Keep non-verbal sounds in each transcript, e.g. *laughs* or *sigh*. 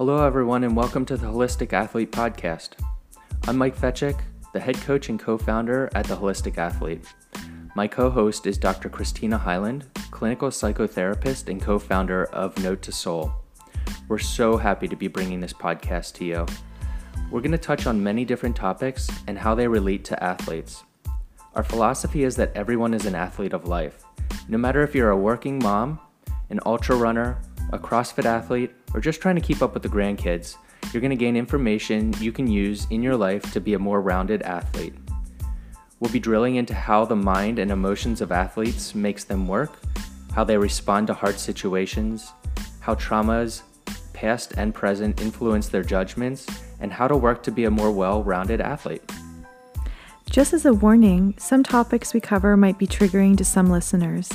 Hello, everyone, and welcome to the Holistic Athlete Podcast. I'm Mike Fetchick, the head coach and co founder at the Holistic Athlete. My co host is Dr. Christina Highland, clinical psychotherapist and co founder of Note to Soul. We're so happy to be bringing this podcast to you. We're going to touch on many different topics and how they relate to athletes. Our philosophy is that everyone is an athlete of life. No matter if you're a working mom, an ultra runner, a CrossFit athlete, or just trying to keep up with the grandkids, you're going to gain information you can use in your life to be a more rounded athlete. We'll be drilling into how the mind and emotions of athletes makes them work, how they respond to hard situations, how traumas, past and present, influence their judgments, and how to work to be a more well-rounded athlete. Just as a warning, some topics we cover might be triggering to some listeners.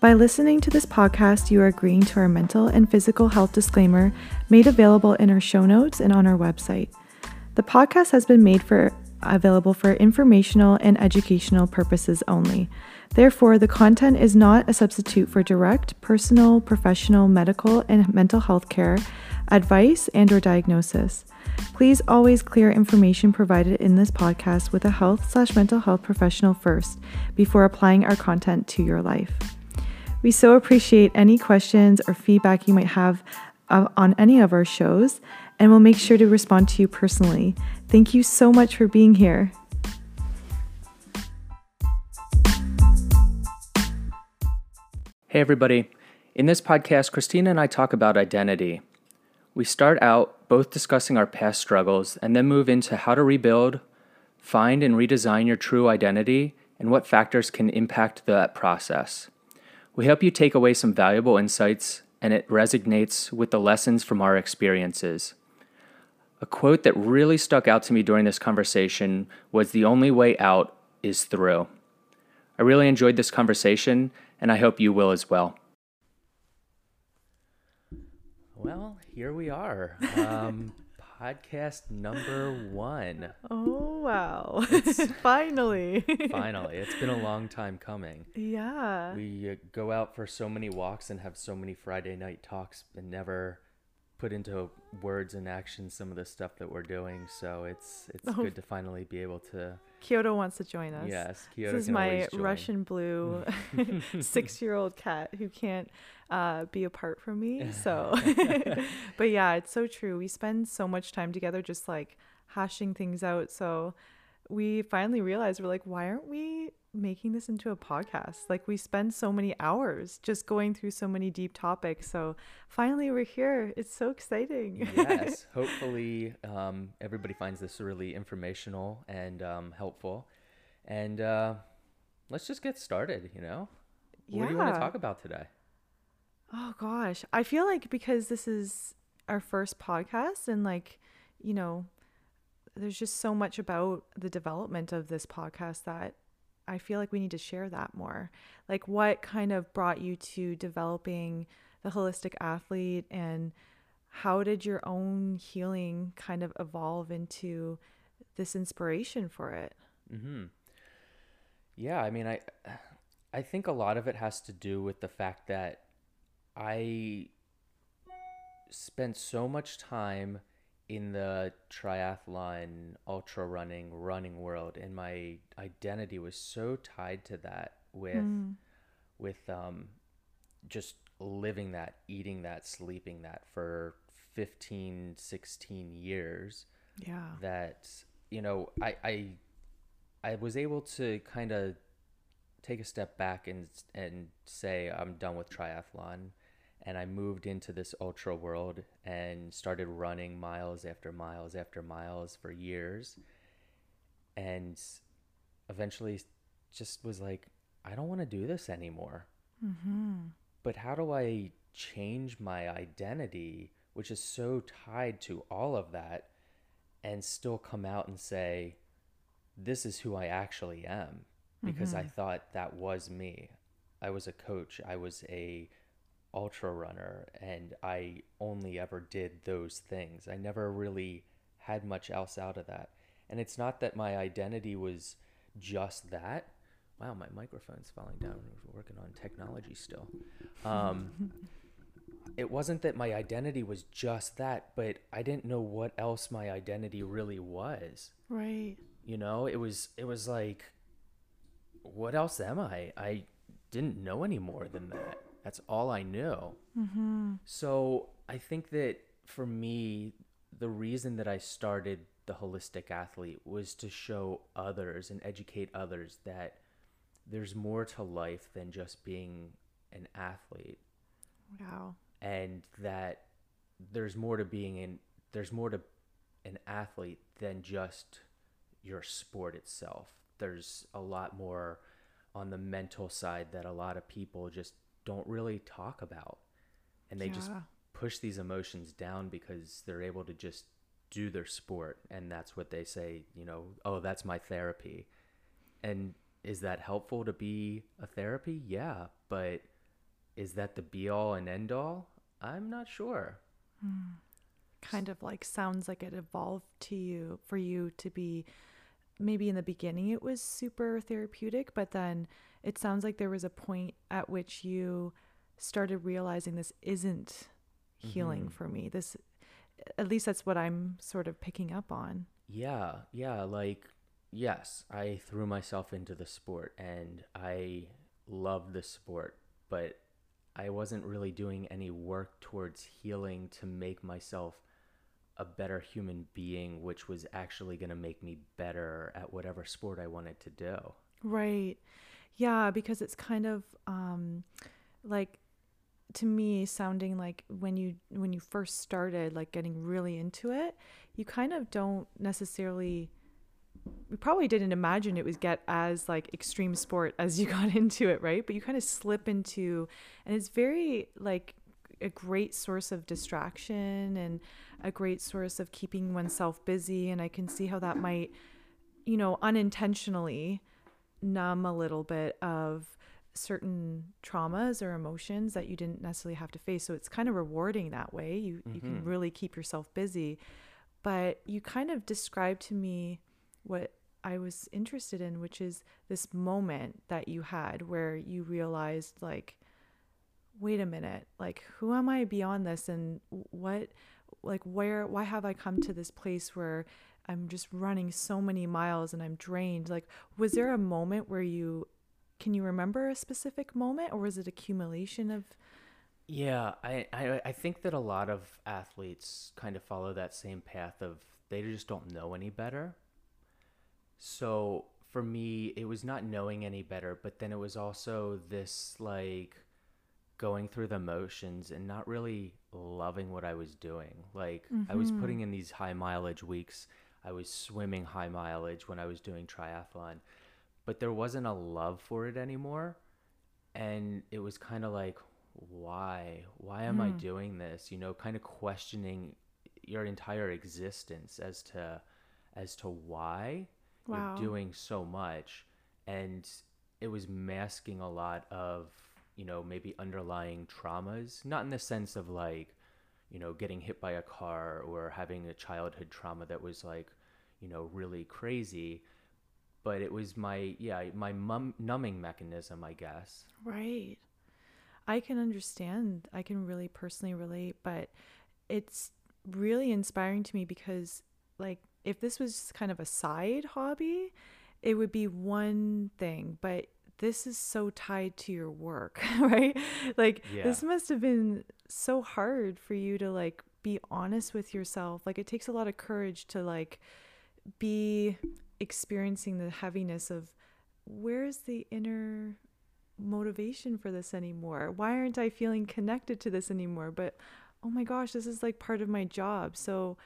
By listening to this podcast, you are agreeing to our mental and physical health disclaimer made available in our show notes and on our website. The podcast has been made for available for informational and educational purposes only. Therefore, the content is not a substitute for direct personal, professional, medical, and mental health care, advice, and or diagnosis. Please always clear information provided in this podcast with a health slash mental health professional first before applying our content to your life. We so appreciate any questions or feedback you might have uh, on any of our shows, and we'll make sure to respond to you personally. Thank you so much for being here. Hey, everybody. In this podcast, Christina and I talk about identity. We start out both discussing our past struggles and then move into how to rebuild, find, and redesign your true identity and what factors can impact that process. We hope you take away some valuable insights and it resonates with the lessons from our experiences. A quote that really stuck out to me during this conversation was The only way out is through. I really enjoyed this conversation, and I hope you will as well. Well, here we are. Um, *laughs* podcast number one. *laughs* Oh, wow. *laughs* Finally. Finally. It's been a long time coming. Yeah. We uh, go out for so many walks and have so many Friday night talks and never put into words and action some of the stuff that we're doing. So it's it's oh. good to finally be able to. Kyoto wants to join us. Yes, Kyoto. This is my Russian blue *laughs* six-year-old cat who can't uh, be apart from me. *laughs* So, *laughs* but yeah, it's so true. We spend so much time together, just like hashing things out. So we finally realized we're like, why aren't we making this into a podcast? Like we spend so many hours just going through so many deep topics. So finally we're here. It's so exciting. yes. *laughs* Hopefully um, everybody finds this really informational and um, helpful. And uh, let's just get started, you know? What do you want to talk about today? Oh gosh. I feel like because this is our first podcast and like, you know, there's just so much about the development of this podcast that I feel like we need to share that more. Like, what kind of brought you to developing the holistic athlete, and how did your own healing kind of evolve into this inspiration for it? Hmm. Yeah, I mean, I, I think a lot of it has to do with the fact that I spent so much time in the triathlon, ultra running, running world, and my identity was so tied to that with mm. with um, just living that, eating that, sleeping that for 15, 16 years. Yeah. That you know, I I I was able to kind of take a step back and and say I'm done with triathlon and I moved into this ultra world and started running miles after miles after miles for years. And eventually just was like, I don't want to do this anymore. Mm-hmm. But how do I change my identity, which is so tied to all of that, and still come out and say, this is who I actually am? Because mm-hmm. I thought that was me. I was a coach, I was a ultra runner and I only ever did those things. I never really had much else out of that. And it's not that my identity was just that. Wow, my microphone's falling down. We're working on technology still. Um, *laughs* it wasn't that my identity was just that, but I didn't know what else my identity really was. Right. You know, it was it was like what else am I? I didn't know any more than that. That's all I knew. Mm-hmm. So I think that for me, the reason that I started the holistic athlete was to show others and educate others that there's more to life than just being an athlete Wow. and that there's more to being in there's more to an athlete than just your sport itself there's a lot more on the mental side that a lot of people just don't really talk about. And they just push these emotions down because they're able to just do their sport. And that's what they say you know oh that's my therapy. And is that helpful to be a therapy? Yeah. But is that the be all and end all i'm not sure. Hmm. Kind of like sounds like it evolved to you for you to be maybe in the beginning it was super therapeutic but then it sounds like there was a point at which you started realizing this isn't healing Mhm. for me this at least that's what i'm sort of picking up on Yeah, yeah, like yes, I threw myself into the sport and I loved the sport, but I wasn't really doing any work towards healing to make myself a better human being, which was actually going to make me better at whatever sport I wanted to do. Right. Yeah, because it's kind of um like to me sounding like when you when you first started like getting really into it, you kind of don't necessarily we probably didn't imagine it would get as like extreme sport as you *laughs* got into it, right? But you kind of slip into and it's very like a great source of distraction and a great source of keeping oneself busy and I can see how that might you know unintentionally numb a little bit of certain traumas or emotions that you didn't necessarily have to face. So it's kind of rewarding that way. You you can Mhm. really keep yourself busy. But you kind of described to me what I was interested in, which is this moment that you had where you realized like wait a minute, like who am I beyond this and what like where why have I come to this place where I'm just running so many miles and I'm drained? Like was there a moment where you can you remember a specific moment or was it accumulation of Yeah, I, I I think that a lot of athletes kind of follow that same path of they just don't know any better. So for me, it was not knowing any better, but then it was also this like going through the motions and not really loving what I was doing. Like I was mm-hmm. putting in these high mileage weeks. I was swimming high mileage when I was doing triathlon, but there wasn't a love for it anymore. And it was kind of like, why? Why am I hmm. doing this? You know, kind of questioning your entire existence as to as to why Wow. you're doing so much and it was masking a lot of you know maybe underlying traumas not in the sense of like you know getting hit by a car or having a childhood trauma that was like you know really crazy but it was my yeah my mum- numbing mechanism i guess Right. I can understand. I can really personally relate, but it's really inspiring to me because, like, if this was kind of a side hobby, it would be one thing, but this is so tied to your work, *laughs* right? Like, Yeah. this must have been so hard for you to, like, be honest with yourself. Like, it takes a lot of courage to, like, be experiencing the heaviness of where's the inner motivation for this anymore? Why aren't I feeling connected to this anymore? But oh my gosh, this is like part of my job. So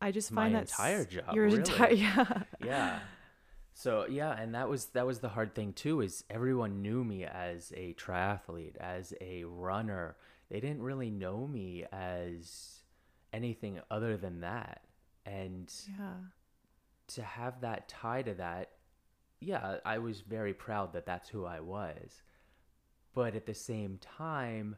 I just My find that entire job, Your entire *laughs* yeah. yeah so yeah and that was that was the hard thing too is everyone knew me as a triathlete as a runner they didn't really know me as anything other than that and Yeah. To have that tie to that yeah i was very proud that that's who i was but at the same time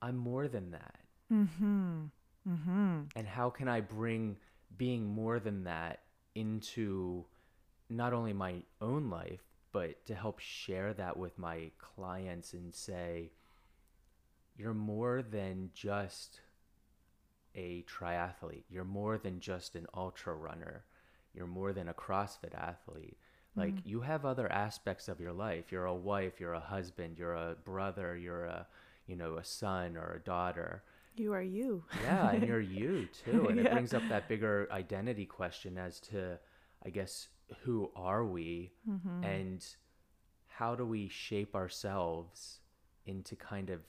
i'm more than that Mhm. Mhm. and how can I bring being more than that into not only my own life, but to help share that with my clients and say, you're more than just a triathlete. You're more than just an ultra runner. You're more than a CrossFit athlete. Like Mm-hmm. you have other aspects of your life. You're a wife, you're a husband, you're a brother, you're a, you know, a son or a daughter. You are you. Yeah, and you're you *laughs* too. And it brings up that bigger identity question as to, I guess, who are we Mm-hmm. and how do we shape ourselves into kind of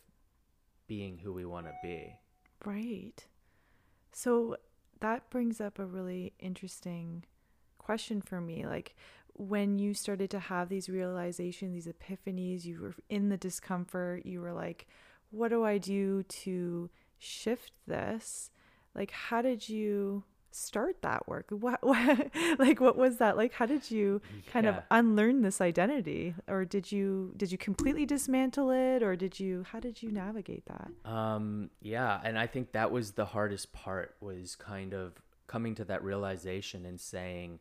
being who we want to be? Right. So that brings up a really interesting question for me. Like when you started to have these realizations, these epiphanies, you were in the discomfort, you were like, what do I do to shift this? Like, how did you start that work? *laughs* What, what like what was that like how did you kind of unlearn this identity or did you did you completely dismantle it or did you how did you navigate that Um, yeah, and I think that was the hardest part was kind of coming to that realization and saying,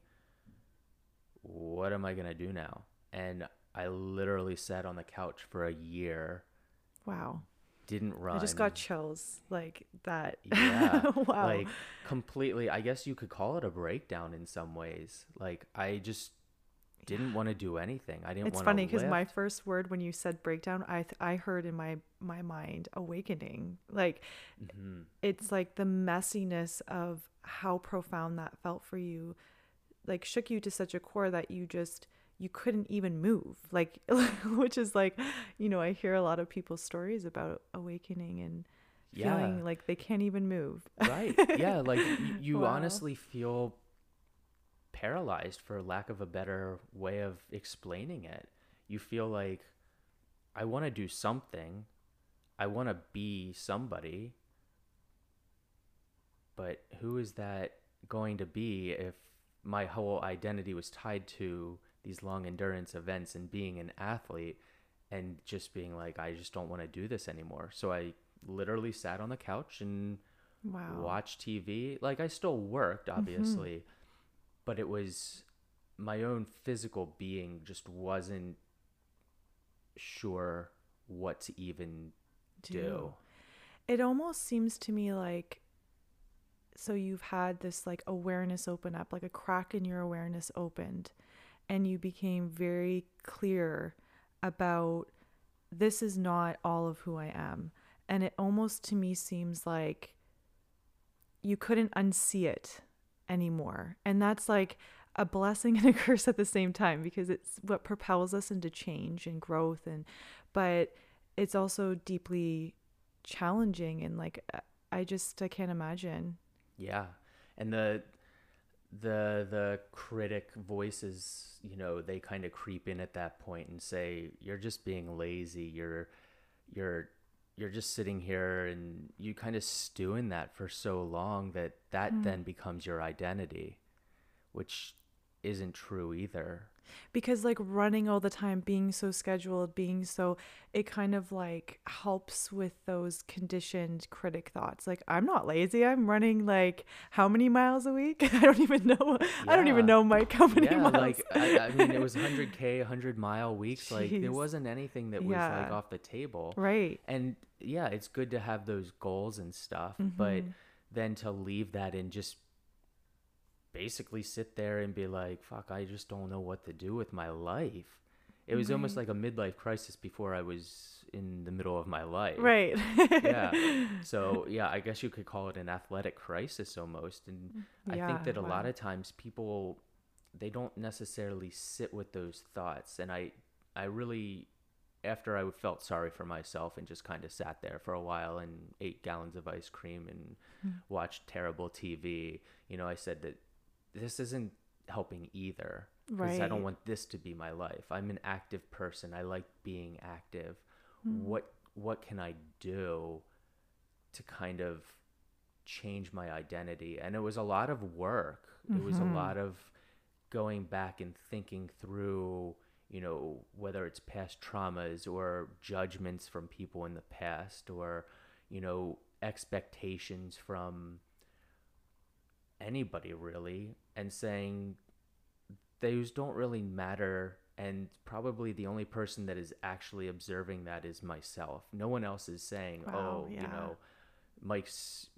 what am I going to do now? And I literally sat on the couch for a year, wow didn't run. I just got chills like that. yeah *laughs* wow. like completely i guess you could call it a breakdown in some ways like i just didn't want to do anything i didn't it's funny because my first word when you said breakdown, I th- I heard in my my mind awakening. Like Mm-hmm. it's like the messiness of how profound that felt for you, like shook you to such a core that you just you couldn't even move. Like *laughs* which is like, you know, I hear a lot of people's stories about awakening and Yeah. feeling like they can't even move. right *laughs* yeah like you, you Wow. honestly feel paralyzed for lack of a better way of explaining it you feel like i want to do something i want to be somebody but who is that going to be if my whole identity was tied to these long endurance events and being an athlete and just being like i just don't want to do this anymore so i literally sat on the couch and Wow. watch TV. Like I still worked, mm-hmm. obviously, but it was my own physical being just wasn't sure what to even do. It almost seems to me like so you've had this like awareness open up, like a crack in your awareness opened, and you became very clear about this is not all of who I am. And it almost to me seems like you couldn't unsee it anymore. And that's like a blessing *laughs* and a curse at the same time because it's what propels us into change and growth and but it's also deeply challenging and like I just I can't imagine. Yeah. And the the the critic voices, you know, they kind of creep in at that point and say you're just being lazy. You're you're you're just sitting here and you kind of stew in that for so long that that mm-hmm. then becomes your identity, which isn't true either. because like running all the time being so scheduled being so it kind of like helps with those conditioned critic thoughts. Like i'm not lazy. I'm running like how many miles a week? *laughs* I don't even know. I don't even know mike how many yeah, miles. Like I, I mean, it was 100k, 100 mile weeks. Like there wasn't anything that was like off the table. right. And yeah it's good to have those goals and stuff Mm-hmm. but then to leave that and just basically sit there and be like fuck i just don't know what to do with my life. It was almost like a midlife crisis before i was in the middle of my life. Right. Yeah. *laughs* So yeah i guess you could call it an athletic crisis almost and i think that a lot of times people they don't necessarily sit with those thoughts and i i really after i felt sorry for myself and just kind of sat there for a while and ate gallons of ice cream and Hmm. watched terrible tv you know i said that this isn't helping either because i don't want this to be my life. I'm an active person. I like being active. Hmm. what what can i do to kind of change my identity? And it was a lot of work. It was a Mm-hmm. lot of going back and thinking through you know whether it's past traumas or judgments from people in the past or you know expectations from anybody really and saying those don't really matter and probably the only person that is actually observing that is myself. No one else is saying, Wow, "Oh, you know, Mike's,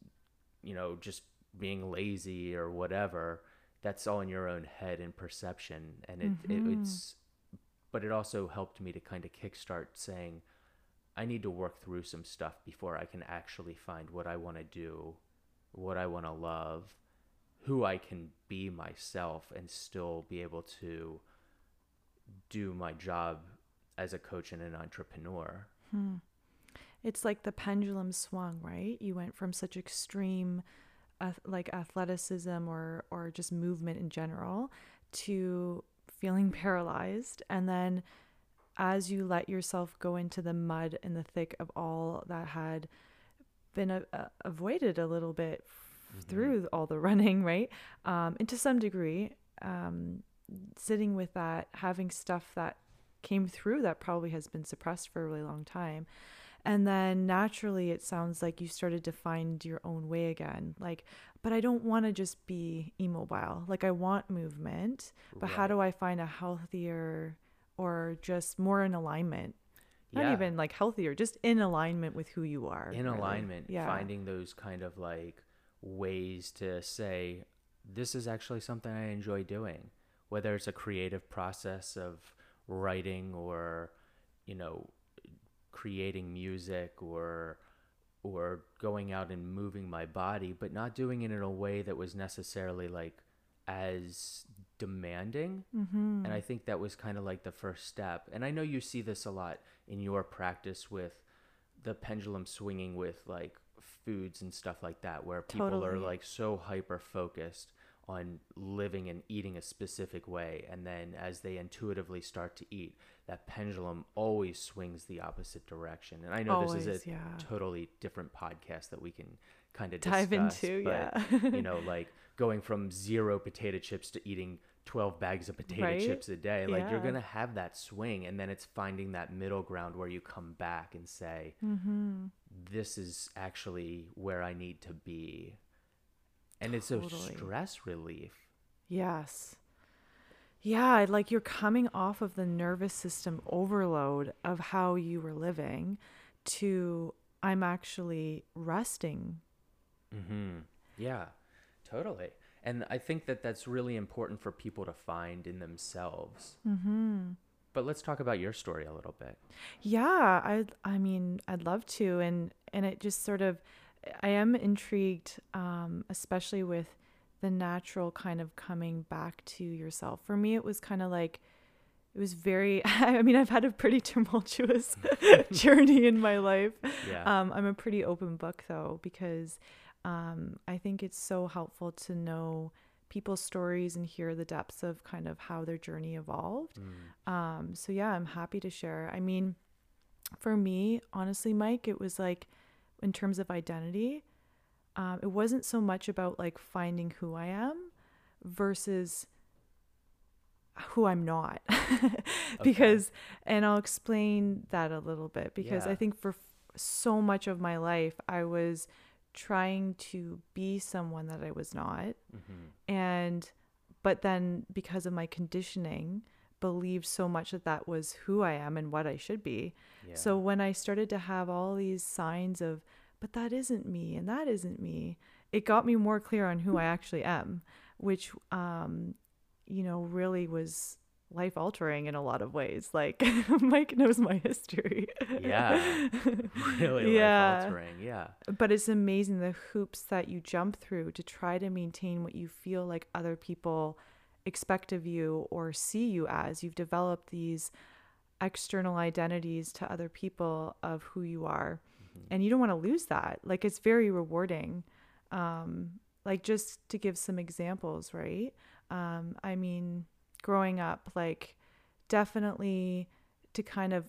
you know, just being lazy or whatever." That's all in your own head and perception, and it, Mm-hmm. it it's. But it also helped me to kind of kickstart saying, I need to work through some stuff before I can actually find what I want to do, what I want to love, who I can be myself and still be able to do my job as a coach and an entrepreneur. Hmm. It's like the pendulum swung, right? You went from such extreme ath- like athleticism or or just movement in general to feeling *laughs* paralyzed and then as you let yourself go into the mud and the thick of all that had been avoided a little bit f- through all the *laughs* running, right? Um, and to some degree, um, sitting with that, having stuff that came through that probably has been suppressed for a really long time. And then naturally, it sounds like you started to find your own way again. Like, but I don't want to just be immobile. Like, I want movement, but how do I find a healthier or just more in alignment? Not Yeah. even like healthier, just in alignment with who you are. in really. alignment, Yeah. finding those kind of like ways to say, this is actually something I enjoy doing, whether it's a creative process of writing or, you know, creating music or or going out and moving my body, but not doing it in a way that was necessarily like as demanding. Mm-hmm. And I think that was kind of like the first step. And I know you see this a lot in your practice with the pendulum swinging with like foods and stuff like that, where people are like so hyper focused on living and eating a specific way. And then as they intuitively start to eat, that pendulum always swings the opposite direction. And I know this is a yeah. totally different podcast that we can kind of Dive discuss, into, but, yeah. you know, like going from zero potato chips to eating 12 bags of potato Right? chips a day, like you're going to have that swing. And then it's finding that middle ground where you come back and say, Mm-hmm. this is actually where I need to be. And it's a stress relief. Yes. Yeah, like you're coming off of the nervous system overload of how you were living to I'm actually resting. Mm-hmm. Yeah, totally. And I think that that's really important for people to find in themselves. Mm-hmm. But let's talk about your story a little bit. Yeah, I I mean, I'd love to and and it just sort of I am intrigued um especially with the natural kind of coming back to yourself. For me it was kind of like it was very *laughs* I mean, I've had a pretty *laughs* tumultuous *laughs* journey in my life. Yeah. Um I'm a pretty open book though because um I think it's so helpful to know people's stories and hear the depths of kind of how their journey evolved. Mm. Um, so yeah, I'm happy to share. I mean, for me, honestly, Mike, it was like in terms of identity, um, it wasn't so much about like finding who I am versus who I'm not. *laughs* because, and I'll explain that a little bit because I think for f- so much of my life, I was trying to be someone that I was not Mm-hmm. and but then because of my conditioning believed so much that that was who I am and what I should be. Yeah. So when I started to have all these signs of but that isn't me and that isn't me, it got me more clear on who I actually am, which um you know really was life altering in a lot of ways. Like *laughs* Mike knows my history. Yeah. *laughs* really Yeah. life altering. Yeah. but it's amazing the hoops that you jump through to try to maintain what you feel like other people expect of you or see you as. You've developed these external identities to other people of who you are. And you don't want to lose that. Like it's very rewarding. Um, like just to give some examples, right? Um, I mean, growing up, like definitely to kind of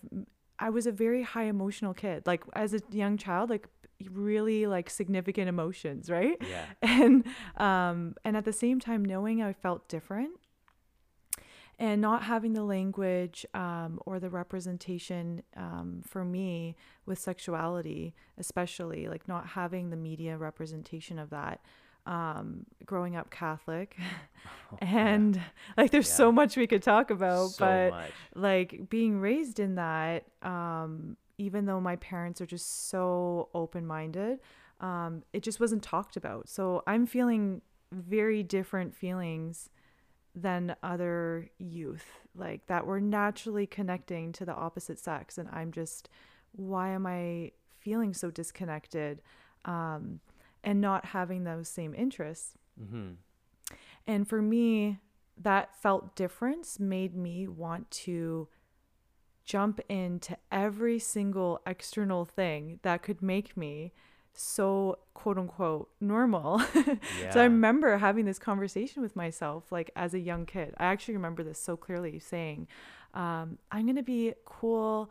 I was a very high emotional kid. Like as a young child, like really like significant emotions, right? Yeah. *laughs* And um and at the same time knowing I felt different and not having the language um, or the representation um, for me with sexuality, especially like not having the media representation of that, um, growing up Catholic. *laughs* and yeah. like there's yeah. so much we could talk about, so but much. like being raised in that, um, even though my parents are just so open minded, um, it just wasn't talked about. So I'm feeling very different feelings than other youth like that were naturally connecting to the opposite sex and i'm just why am i feeling so disconnected um, and not having those same interests mm-hmm. and for me that felt difference made me want to jump into every single external thing that could make me so quote unquote normal. Yeah. *laughs* so I remember having this conversation with myself like as a young kid. I actually remember this so clearly saying, um, I'm going to be cool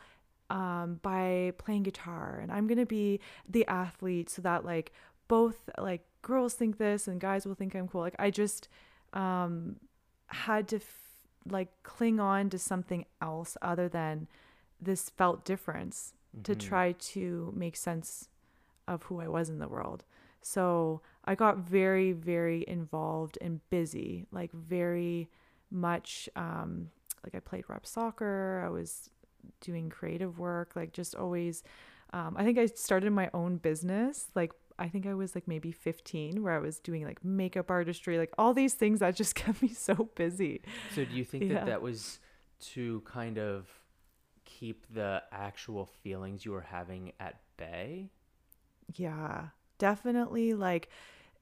um, by playing guitar and I'm going to be the athlete so that like both like girls think this and guys will think I'm cool. Like I just um, had to f- like cling on to something else other than this felt difference mm-hmm. to try to make sense of who I was in the world. So I got very, very involved and busy, like very much. Um, like I played rep soccer. I was doing creative work, like just always. Um, I think I started my own business. Like I think I was like maybe 15, where I was doing like makeup artistry, like all these things that just *laughs* kept me so busy. So do you think yeah. that that was to kind of keep the actual feelings you were having at bay? Yeah, definitely. Like,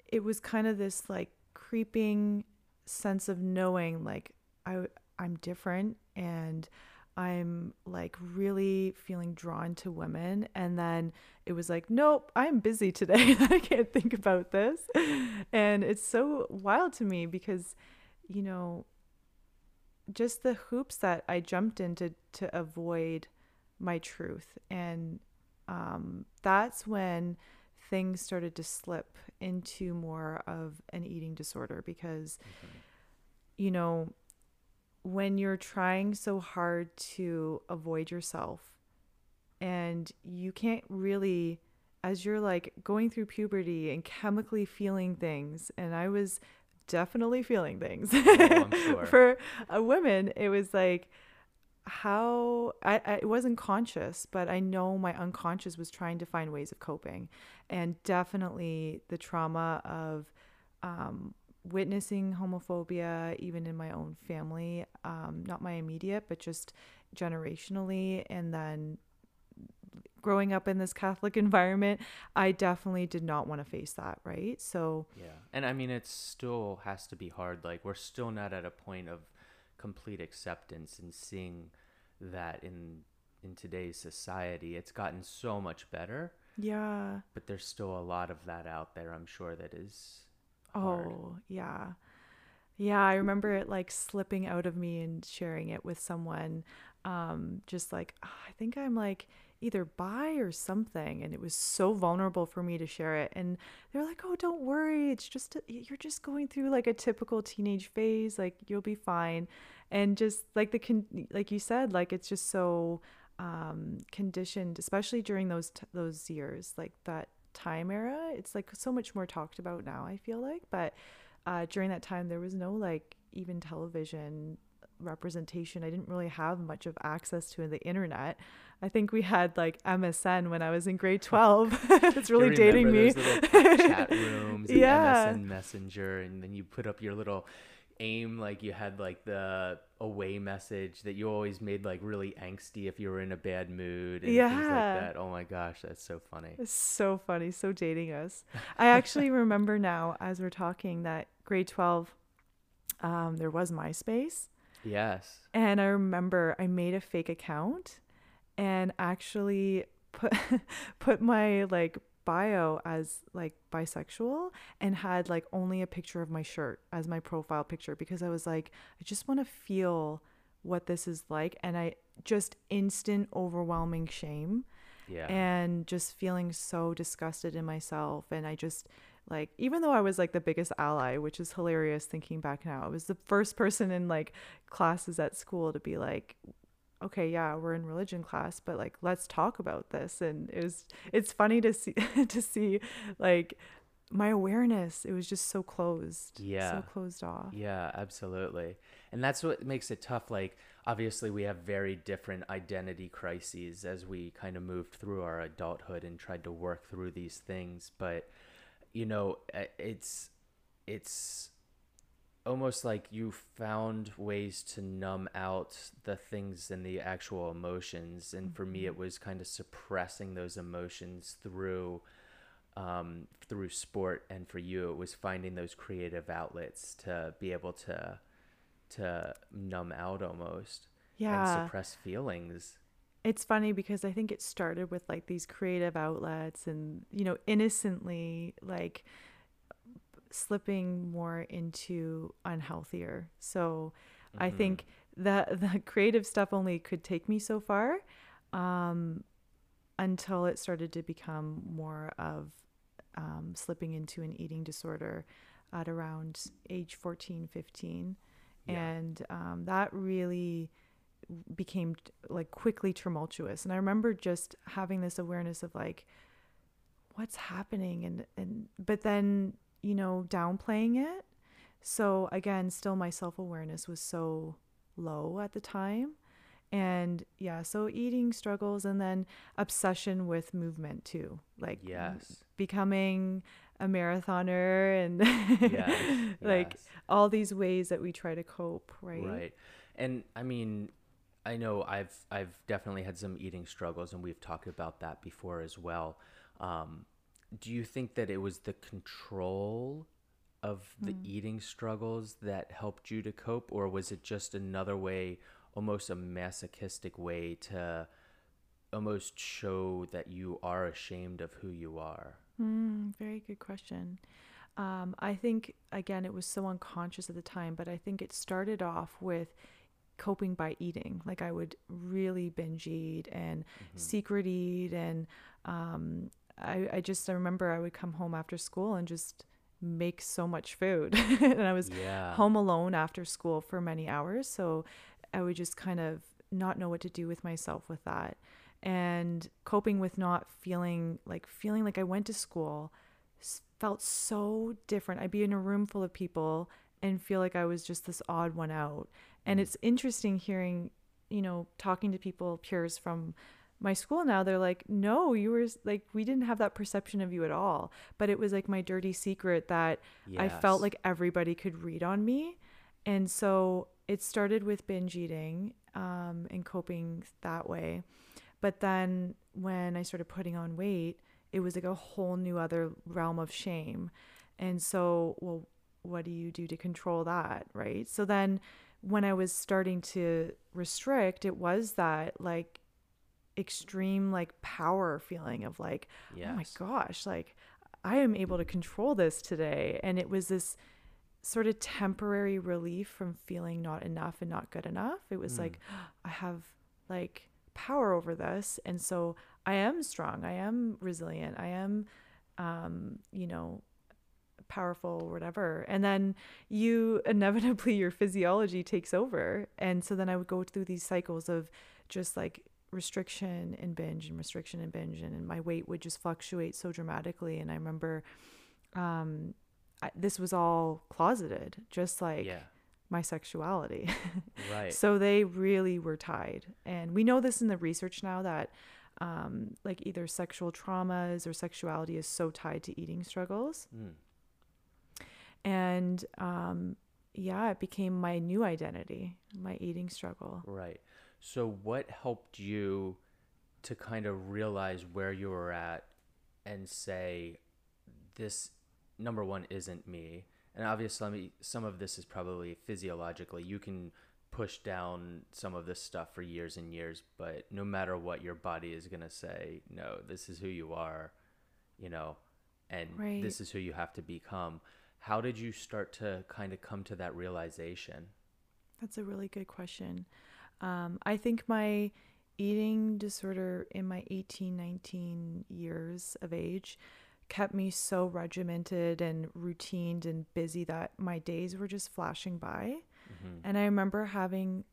it was kind of this like creeping sense of knowing like I I'm different and I'm like really feeling drawn to women. And then it was like, nope, I'm busy today. *laughs* I can't think about this. And it's so wild to me because, you know, just the hoops that I jumped into to avoid my truth. And um, that's when things started to slip into more of an eating disorder because, mm-hmm. you know, when you're trying so hard to avoid yourself and you can't really as you're like going through puberty and chemically feeling things and i was definitely feeling things oh, *laughs* sure. for a woman it was like how I, I it wasn't conscious but i know my unconscious was trying to find ways of coping and definitely the trauma of um, witnessing homophobia even in my own family um, not my immediate but just generationally. And then growing up in this catholic *laughs* environment i definitely did not want to face that right? So yeah and i mean it still has to be hard. Like we're still not at a point of complete acceptance and seeing that in in today's society. It's gotten so much better. Yeah. But there's still a lot of that out there i'm sure that is hard. oh yeah yeah i remember it like slipping out of me and sharing it with someone um just like oh, i think i'm like either bi or something and it was so vulnerable for me to share it and they're like oh don't worry it's just a, you're just going through like a typical teenage phase like you'll be fine and just like the con- like you said like it's just so um conditioned especially during those t- those years like that time era it's like so much more talked about now i feel like but uh during that time there was no like even television representation. I didn't really have much of access to the internet. I think we had like MSN when I was in grade 12. *laughs* it's really dating me. chat rooms and *laughs* yeah. MSN Messenger and then you put up your little aim like you had like the away message that you always made like really angsty if you were in a bad mood and yeah. things like that. Oh my gosh, that's so funny. It's so funny, so dating us. I actually *laughs* remember now as we're talking that grade 12 um, there was MySpace Yes. And I remember I made a fake account and actually put *laughs* put my like bio as like bisexual and had like only a picture of my shirt as my profile picture because I was like I just want to feel what this is like and I just instant overwhelming shame. Yeah. And just feeling so disgusted in myself and I just like even though I was like the biggest ally, which is hilarious thinking back now. I was the first person in like classes at school to be like okay, yeah, we're in religion class, but like let's talk about this and it was it's funny to see *laughs* to see like my awareness, it was just so closed. Yeah. So closed off. Yeah, absolutely. And that's what makes it tough. Like, obviously, we have very different identity crises as we kind of moved through our adulthood and tried to work through these things. But, you know, uh, it's, it's, almost like you found ways to numb out the things and the actual emotions and for me it was kind of suppressing those emotions through um, through sport and for you it was finding those creative outlets to be able to to numb out almost Yeah. and suppress feelings It's funny because I think it started with like these creative outlets and, you know, innocently like slipping more into unhealthier. So I Mm-hmm. think that *laughs* the creative stuff only could take me so far um, until it started to become more of um, slipping into an eating disorder at around age 14, 15. Yeah. And um, that really became like quickly tumultuous. And I remember just having this awareness of like, what's happening? And, and, but then, you know, downplaying it. So again, still my self awareness was so low at the time. And yeah, so eating struggles and then obsession with movement too. Like yes becoming a marathoner and yes *laughs* like yes. all these ways that we try to cope, right? Right. And I mean, I know I've I've definitely had some eating struggles, and we've talked about that before as well. Um, do you think that it was the control of the Hmm. eating struggles that helped you to cope, or was it just another way, almost a masochistic way to almost show that you are ashamed of who you are? Mm, very good question. Um, I think, again, it was so unconscious at the time, but I think it started off with coping by eating. Like I would really binge eat and secret eat. And um, I, I just, I remember I would come home after school and just make so much food. *laughs* and I was Yeah. home alone after school for many hours. So I would just kind of not know what to do with myself with that. And coping with not feeling like feeling like I went to school felt so different. I'd be in a room full of people and feel like I was just this odd one out. And mm. it's interesting hearing, you know, talking to people, peers from my school now, they're like, no, you were like, we didn't have that perception of you at all. But it was like my dirty secret that I felt like everybody could read on me. And so it started with binge eating um, and coping that way. But then when I started putting on weight, it was like a whole new other realm of shame. And so, well, what do you do to control that? Right. So then when I was starting to restrict, it was that like extreme like power feeling of like, oh my gosh, like I am able to control this today. And it was this sort of temporary relief from feeling not enough and not good enough. It was like, I have like power over this. And so I am strong. I am resilient. I am, um, you know, powerful or whatever. And then you *laughs* inevitably, your physiology takes over. And so then I would go through these cycles of just like restriction and binge and restriction and binge. And, and my weight would just fluctuate so dramatically. And I remember, um, I, this was all closeted, just like yeah. my sexuality. *laughs* Right. So they really were tied. And we know this in the research now that um, like either sexual traumas or sexuality is so tied to eating struggles. Mm. And um, yeah, it became my new identity, my eating struggle. Right. So, what helped you to kind of realize where you were at and say, this number one isn't me? And obviously, some of this is probably physiologically. You can push down some of this stuff for years and years, but no matter what, your body is going to say, no, this is who you are, you know, and Right. this is who you have to become. How did you start to kind of come to that realization? That's a really good question. Um, I think my eating disorder in my 18, 19 years of age kept me so regimented and routined and busy that my days were just flashing by. Mm-hmm. And I remember having,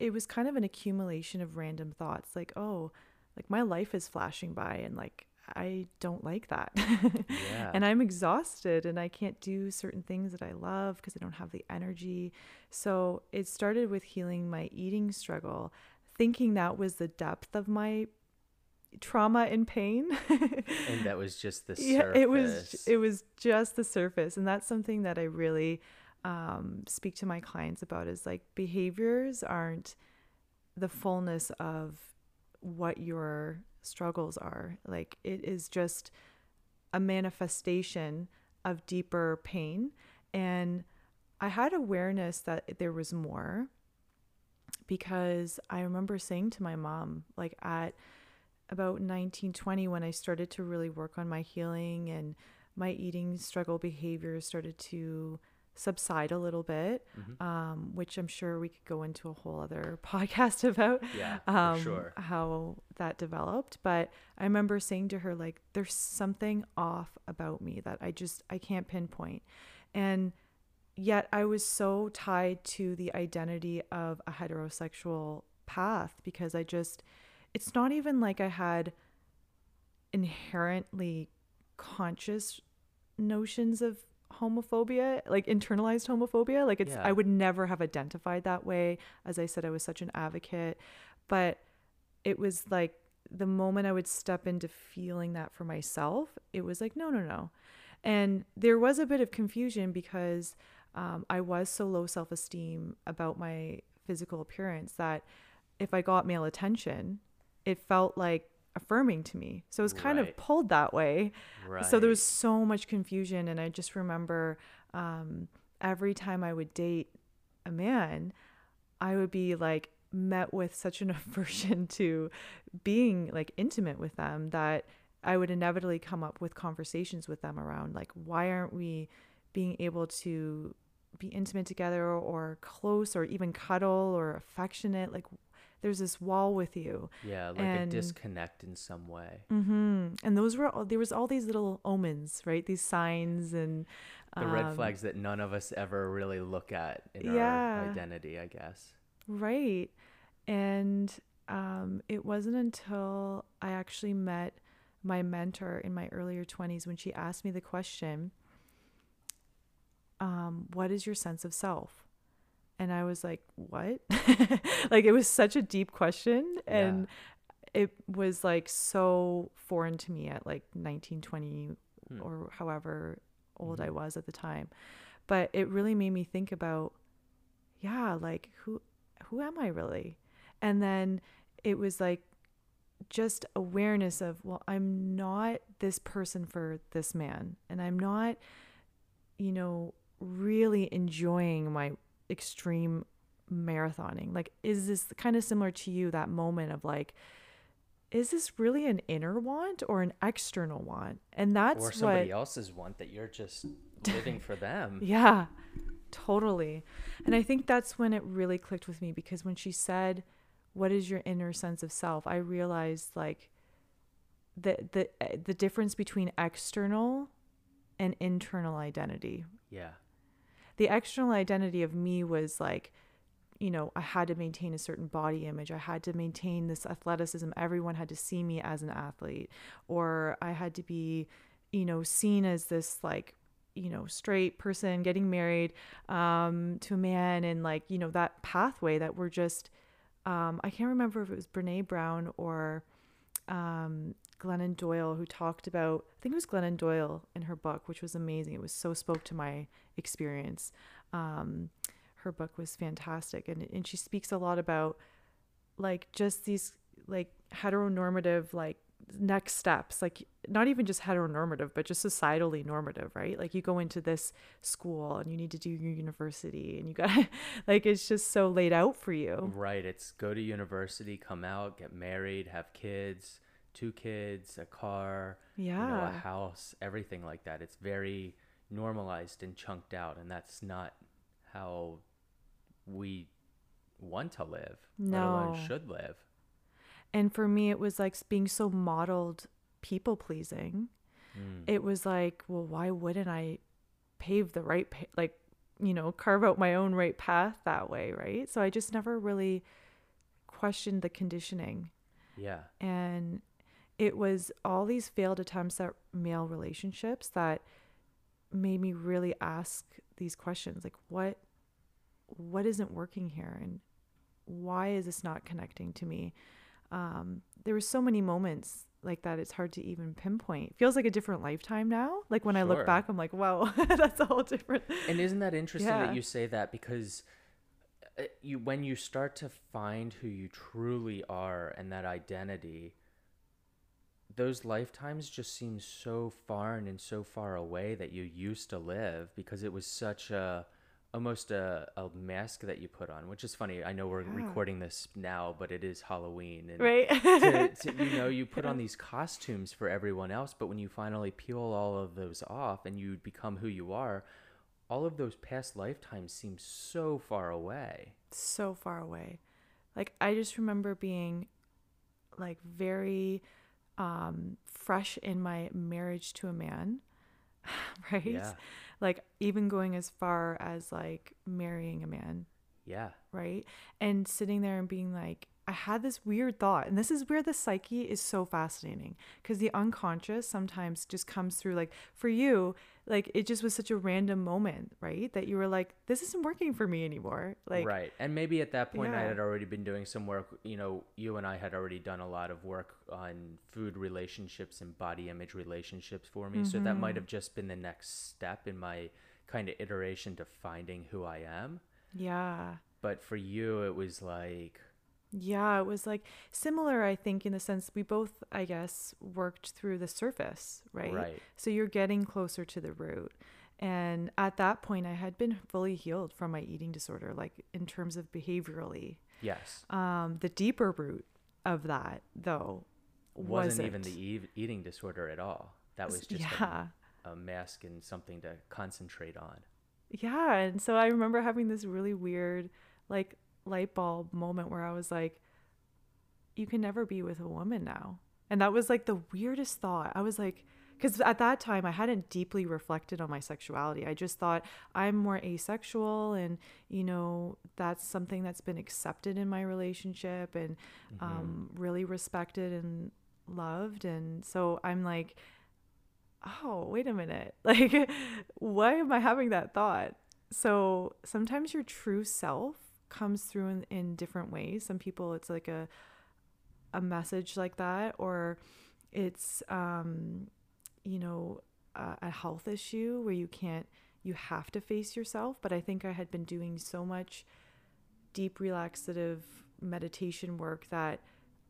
it was kind of an accumulation of random thoughts like, oh, like my life is flashing by and like, I don't like that. Yeah. *laughs* and I'm exhausted and I can't do certain things that I love because I don't have the energy. So it started with healing my eating struggle, thinking that was the depth of my trauma and pain. *laughs* and that was just the yeah, it was it was just the surface and that's something that I really um, speak to my clients about is like behaviors aren't the fullness of what your struggles are. Like it is just a manifestation of deeper pain. And I had awareness that there was more because I remember saying to my mom, like at about 1920, when I started to really work on my healing and my eating struggle behaviors started to subside a little bit, Mhm. um, which I'm sure we could go into a whole other *laughs* podcast about Yeah, um, sure. how that developed. But I remember saying to her, like, there's something off about me that I just I can't pinpoint, and yet I was so tied to the identity of a heterosexual path because I just it's not even like I had inherently conscious notions of homophobia like internalized homophobia like it's Yeah. i would never have identified that way as i said i was such an advocate but it was like the moment i would step into feeling that for myself it was like no no no and there was a bit of confusion because um, i was so low self-esteem about my physical appearance that if i got male attention it felt like affirming to me. So it was kind of pulled that way. Right. so there was so much confusion and i just remember um, every time i would date a man i would be like met with such an *laughs* aversion to being like intimate with them that i would inevitably come up with conversations with them around like why aren't we being able to be intimate together or close or even cuddle or affectionate? Like there's this wall with you yeah, like and- a disconnect in some way. hmm And those were all, there was all these little omens, right? These signs and The red um, flags that none of us ever really look at in Yeah. our identity, I guess. right? And um, it wasn't until I actually met my mentor in my earlier twenties when she asked me the question, um, "What is your sense of self?" And I was like, "What?" *laughs* like it was such a deep question, and it was like so foreign to me at like 19, 20 Hmm. or however old Mhm. I was at the time. But it really made me think about, yeah, like who who am I really? And then it was like just awareness of, well, I'm not this person for this man. And I'm not, you know, really enjoying my extreme marathoning. Like, is this kind of similar to you, that moment of like, is this really an inner want or an external want? And that's or somebody what else's want that you're just living for them. *laughs* yeah, totally. And I think that's when it really clicked with me because when she said, "What is your inner sense of self?" I realized like the the eh, the difference between external and internal identity. Yeah. The external identity of me was like you know, I had to maintain a certain body image. I had to maintain this athleticism. Everyone had to see me as an athlete, or I had to be, you know, seen as this like, you know, straight person getting married um, to a man, and like, you know, that pathway that we're just. Um, I can't remember if it was Brene Brown or um, Glennon Doyle who talked about. I think it was Glennon Doyle in her book, which was amazing. It was so spoke to my experience. Um, her book was fantastic and and she speaks a lot about like just these like heteronormative like next steps like not even just heteronormative but just societally normative right like you go into this school and you need to do your university and you got *laughs* like it's just so laid out for you Right. It's go to university, come out, get married, have kids, two kids, a car, you know, a house, everything like that. It's very normalized and chunked out, and that's not how we want to live, let alone No. should live. And for me it was like being so modeled people pleasing Mm. it was like, well, why wouldn't I pave the right, pa- like, you know, carve out my own right path that way, right? So I just never really questioned the conditioning. Yeah. And it was all these failed attempts at male relationships that made me really ask these questions like what what isn't working here and why is this not connecting to me um, there were so many moments like that it's hard to even pinpoint. It feels like a different lifetime now. Like when i look back i'm like wow *laughs* that's a whole different And isn't that interesting Yeah. that you say that? Because uh, you when you start to find who you truly are and that identity those lifetimes just seem so far and so far away that you used to live because it was such a almost a, a mask that you put on which is funny i know we're Yeah. recording this now but it is halloween and right to, to, *laughs* you know you put on these costumes for everyone else but when you finally peel all of those off and you become who you are all of those past lifetimes seem so far away so far away. Like I just remember being like very um fresh in my marriage to a man. *laughs* right? Yeah. Like even going as far as like marrying a man, yeah right? And sitting there and being like I had this weird thought, and this is where the psyche is so fascinating because the unconscious sometimes just comes through. Like for you, like it just was such a random moment, right? That you were like, "This isn't working for me anymore." Like, right and maybe at that point i had already been doing some work you know you and i had already done a lot of work on food relationships and body image relationships for me so that might mm-hmm. have just been the next step in my kind of iteration to finding who i am yeah. but for you it was like Yeah, it was like similar, I think, in the sense we both, I guess, worked through the surface, right? Right. So you're getting closer to the root. And at that point, I had been fully healed from my eating disorder, like in terms of behaviorally. yes Um, the deeper root of that, though, wasn't even wasn't. the ev- eating disorder at all. That was just yeah. a, a mask and something to concentrate on. Yeah. And so I remember having this really weird, like, light bulb moment where I was like, you can never be with a woman now. And that was like the weirdest thought. I was like, because at that time I hadn't deeply reflected on my sexuality. I just thought I'm more asexual and, you know, that's something that's been accepted in my relationship and um, really respected and loved. And so I'm like, oh, wait a minute. *laughs* Like, why am I having that thought? So sometimes your true self comes through in, in different ways. Some people, it's like a, a message like that, or it's, um, you know, a, a health issue where you can't, you have to face yourself. But I think I had been doing so much deep relaxative meditation work that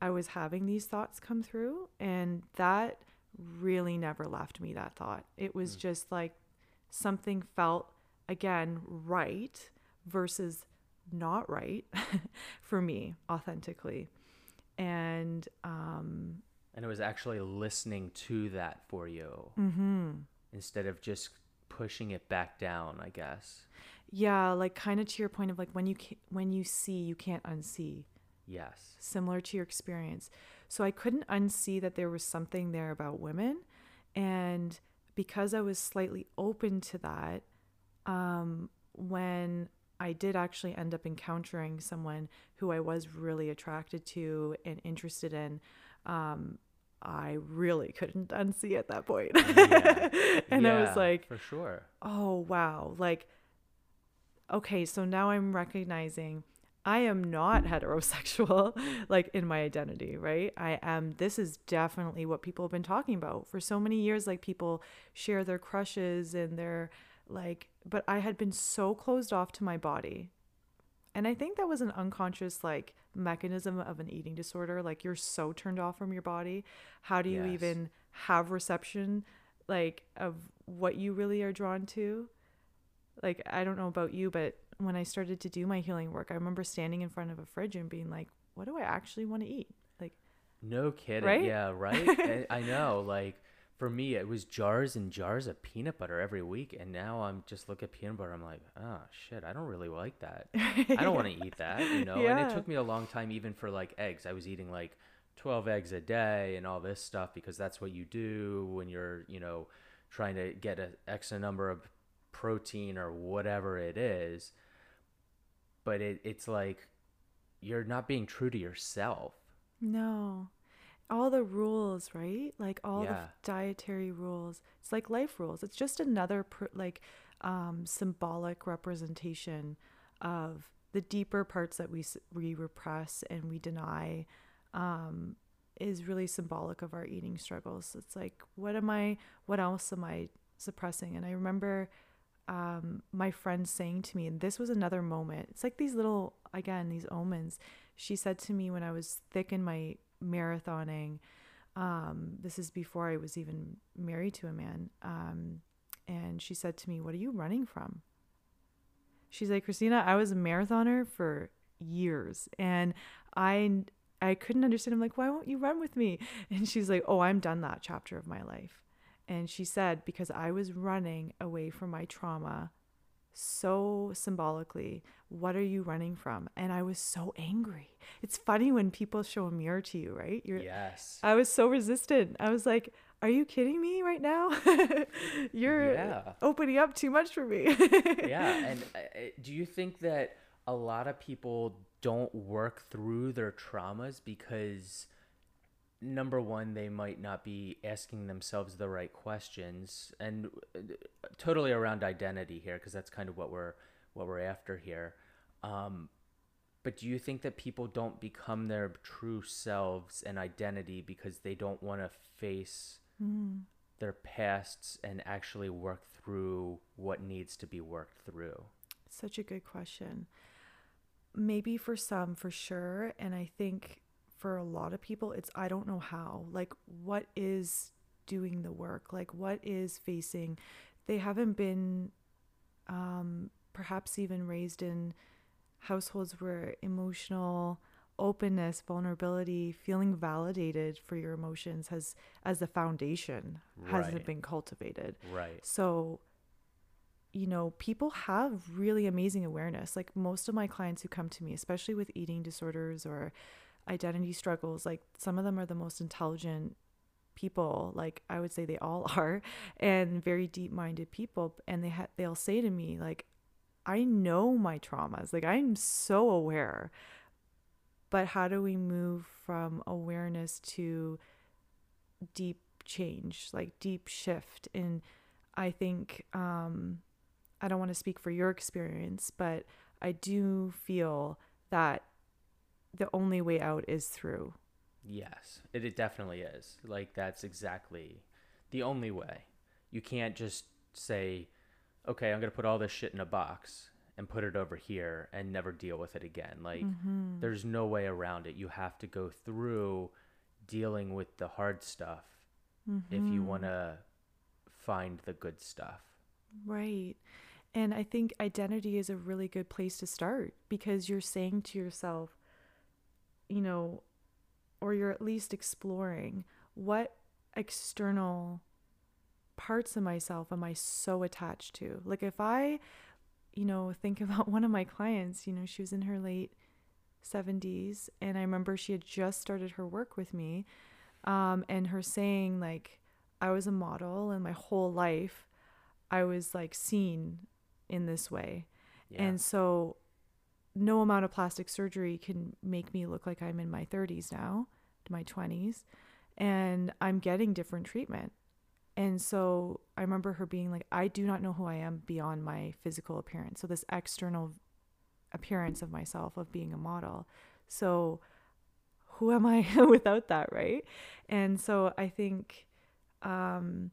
I was having these thoughts come through. And that really never left me, that thought. It was just like something felt, again, right versus not right *laughs* for me authentically. And um, And it was actually listening to that for you mm-hmm. instead of just pushing it back down, I guess. yeah, like kind of to your point of like when you ca- when you see, you can't unsee. Yes. similar to your experience. So I couldn't unsee that there was something there about women. And because I was slightly open to that, um, when I did actually end up encountering someone who I was really attracted to and interested in, um, I really couldn't unsee at that point. Yeah. *laughs* and I was like, for sure. oh wow like okay so now i'm recognizing i am not heterosexual *laughs* like in my identity right i am this is definitely what people have been talking about for so many years like people share their crushes and their like but i had been so closed off to my body and i think that was an unconscious like mechanism of an eating disorder like you're so turned off from your body how do you Yes. even have reception like of what you really are drawn to like i don't know about you but when i started to do my healing work i remember standing in front of a fridge and being like what do i actually want to eat like No kidding. Right? Yeah, right? *laughs* I know. Like, for me, it was jars and jars of peanut butter every week. And now I'm just look at peanut butter. I'm like, oh, shit, I don't really like that. I don't want to eat that, you *laughs* know? And it took me a long time, even for like eggs. I was eating like 12 eggs a day and all this stuff because that's what you do when you're, you know, trying to get an extra number of protein or whatever it is. But it, it's like you're not being true to yourself. no all the rules right? Like all Yeah. the dietary rules. It's like life rules. It's just another per, like um, symbolic representation of the deeper parts that we we repress and we deny. Um, is really symbolic of our eating struggles. It's like, what am I? What else am I suppressing? And I remember um, my friend saying to me, and this was another moment. It's like these little, again, these omens. She said to me when I was thick in my marathoning. Um, this is before I was even married to a man. Um, and she said to me, "What are you running from?" She's like, "Christina, I was a marathoner for years, and I I couldn't understand. I'm like, why won't you run with me? *laughs* And she's like, oh, I'm done that chapter of my life. And she said, because I was running away from my trauma so symbolically, what are you running from? And I was so angry. It's funny when people show a mirror to you, right? You're, Yes. I was so resistant. I was like, are you kidding me right now? *laughs* You're Yeah. opening up too much for me. *laughs* yeah. And uh, uh, do you think that a lot of people don't work through their traumas because number one they might not be asking themselves the right questions and uh, totally around identity here because that's kind of what we're what we're after here um, but do you think that people don't become their true selves and identity because they don't want to face their pasts and actually work through what needs to be worked through Such a good question. Maybe for some, for sure. And I think for a lot of people, it's I don't know how. Like, what is doing the work? Like, what is facing? They haven't been um, perhaps even raised in households where emotional openness, vulnerability, feeling validated for your emotions has as the foundation hasn't been cultivated. right So, you know, people have really amazing awareness. Like most of my clients who come to me, especially with eating disorders or identity struggles, like some of them are the most intelligent people. Like I would say they all *laughs* are, and very deep-minded people. And they ha- they'll say to me, like, I know my traumas. Like I'm so aware. But how do we move from awareness to deep change, like deep shift? And I think um, I don't want to speak for your experience, but I do feel that the only way out is through. Yes, it, it definitely is. Like that's exactly the only way. You can't just say, "Okay, I'm going to put all this shit in a box and put it over here and never deal with it again." Like mm-hmm. there's no way around it. You have to go through dealing with the hard stuff if you mm-hmm. want to find the good stuff. Right. And I think identity is a really good place to start because you're saying to yourself, you know, or you're at least exploring what external parts of myself am I so attached to? Like if I, you know, *laughs* think about one of my clients, you know, she was in her late 70s and I remember she had just started her work with me um and her saying like I was a model and my whole life I was like seen in this way. Yeah. And so no amount of plastic surgery can make me look like I'm in my 30s now, my 20s, and I'm getting different treatment. And so I remember her being like, I do not know who I am beyond my physical appearance. So, this external appearance of myself, of being a model. So, who am I *laughs* without that, right? And so I think, um,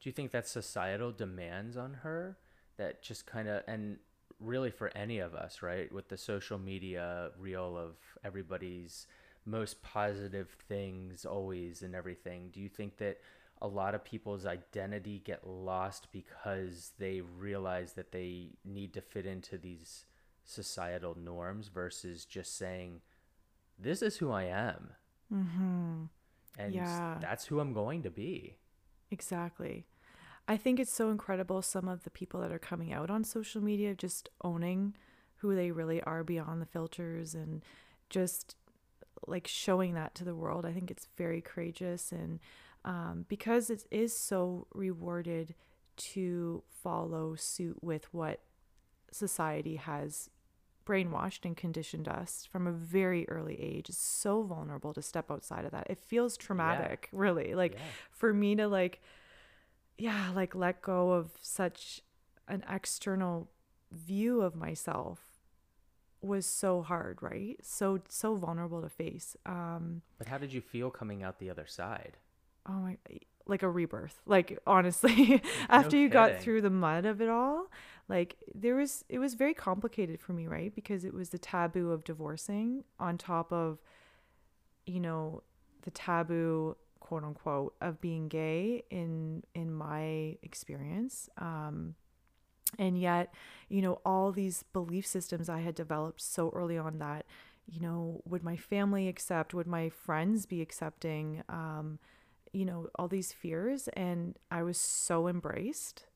Do you think that societal demands on her that just kind of and really for any of us, right? With the social media reel of everybody's most positive things always and everything. Do you think that a lot of people's identity get lost because they realize that they need to fit into these societal norms versus just saying this is who I am. mhm. And Yeah. that's who I'm going to be. Exactly. I think it's so incredible some of the people that are coming out on social media just owning who they really are beyond the filters and just like showing that to the world. I think it's very courageous and um, because it is so rewarded to follow suit with what society has brainwashed and conditioned us from a very early age is so vulnerable to step outside of that. It feels traumatic, yeah. really. Like yeah. for me to like yeah, like let go of such an external view of myself was so hard, right? So so vulnerable to face. Um But how did you feel coming out the other side? Oh my like a rebirth. Like *laughs* honestly, *laughs* after no you got through the mud of it all, like there was it was very complicated for me, right? Because it was the taboo of divorcing on top of you know, the taboo quote unquote of being gay in in my experience. Um and yet, you know, all these belief systems I had developed so early on that, you know, would my family accept? Would my friends be accepting? Um, you know, all these fears. And I was so embraced.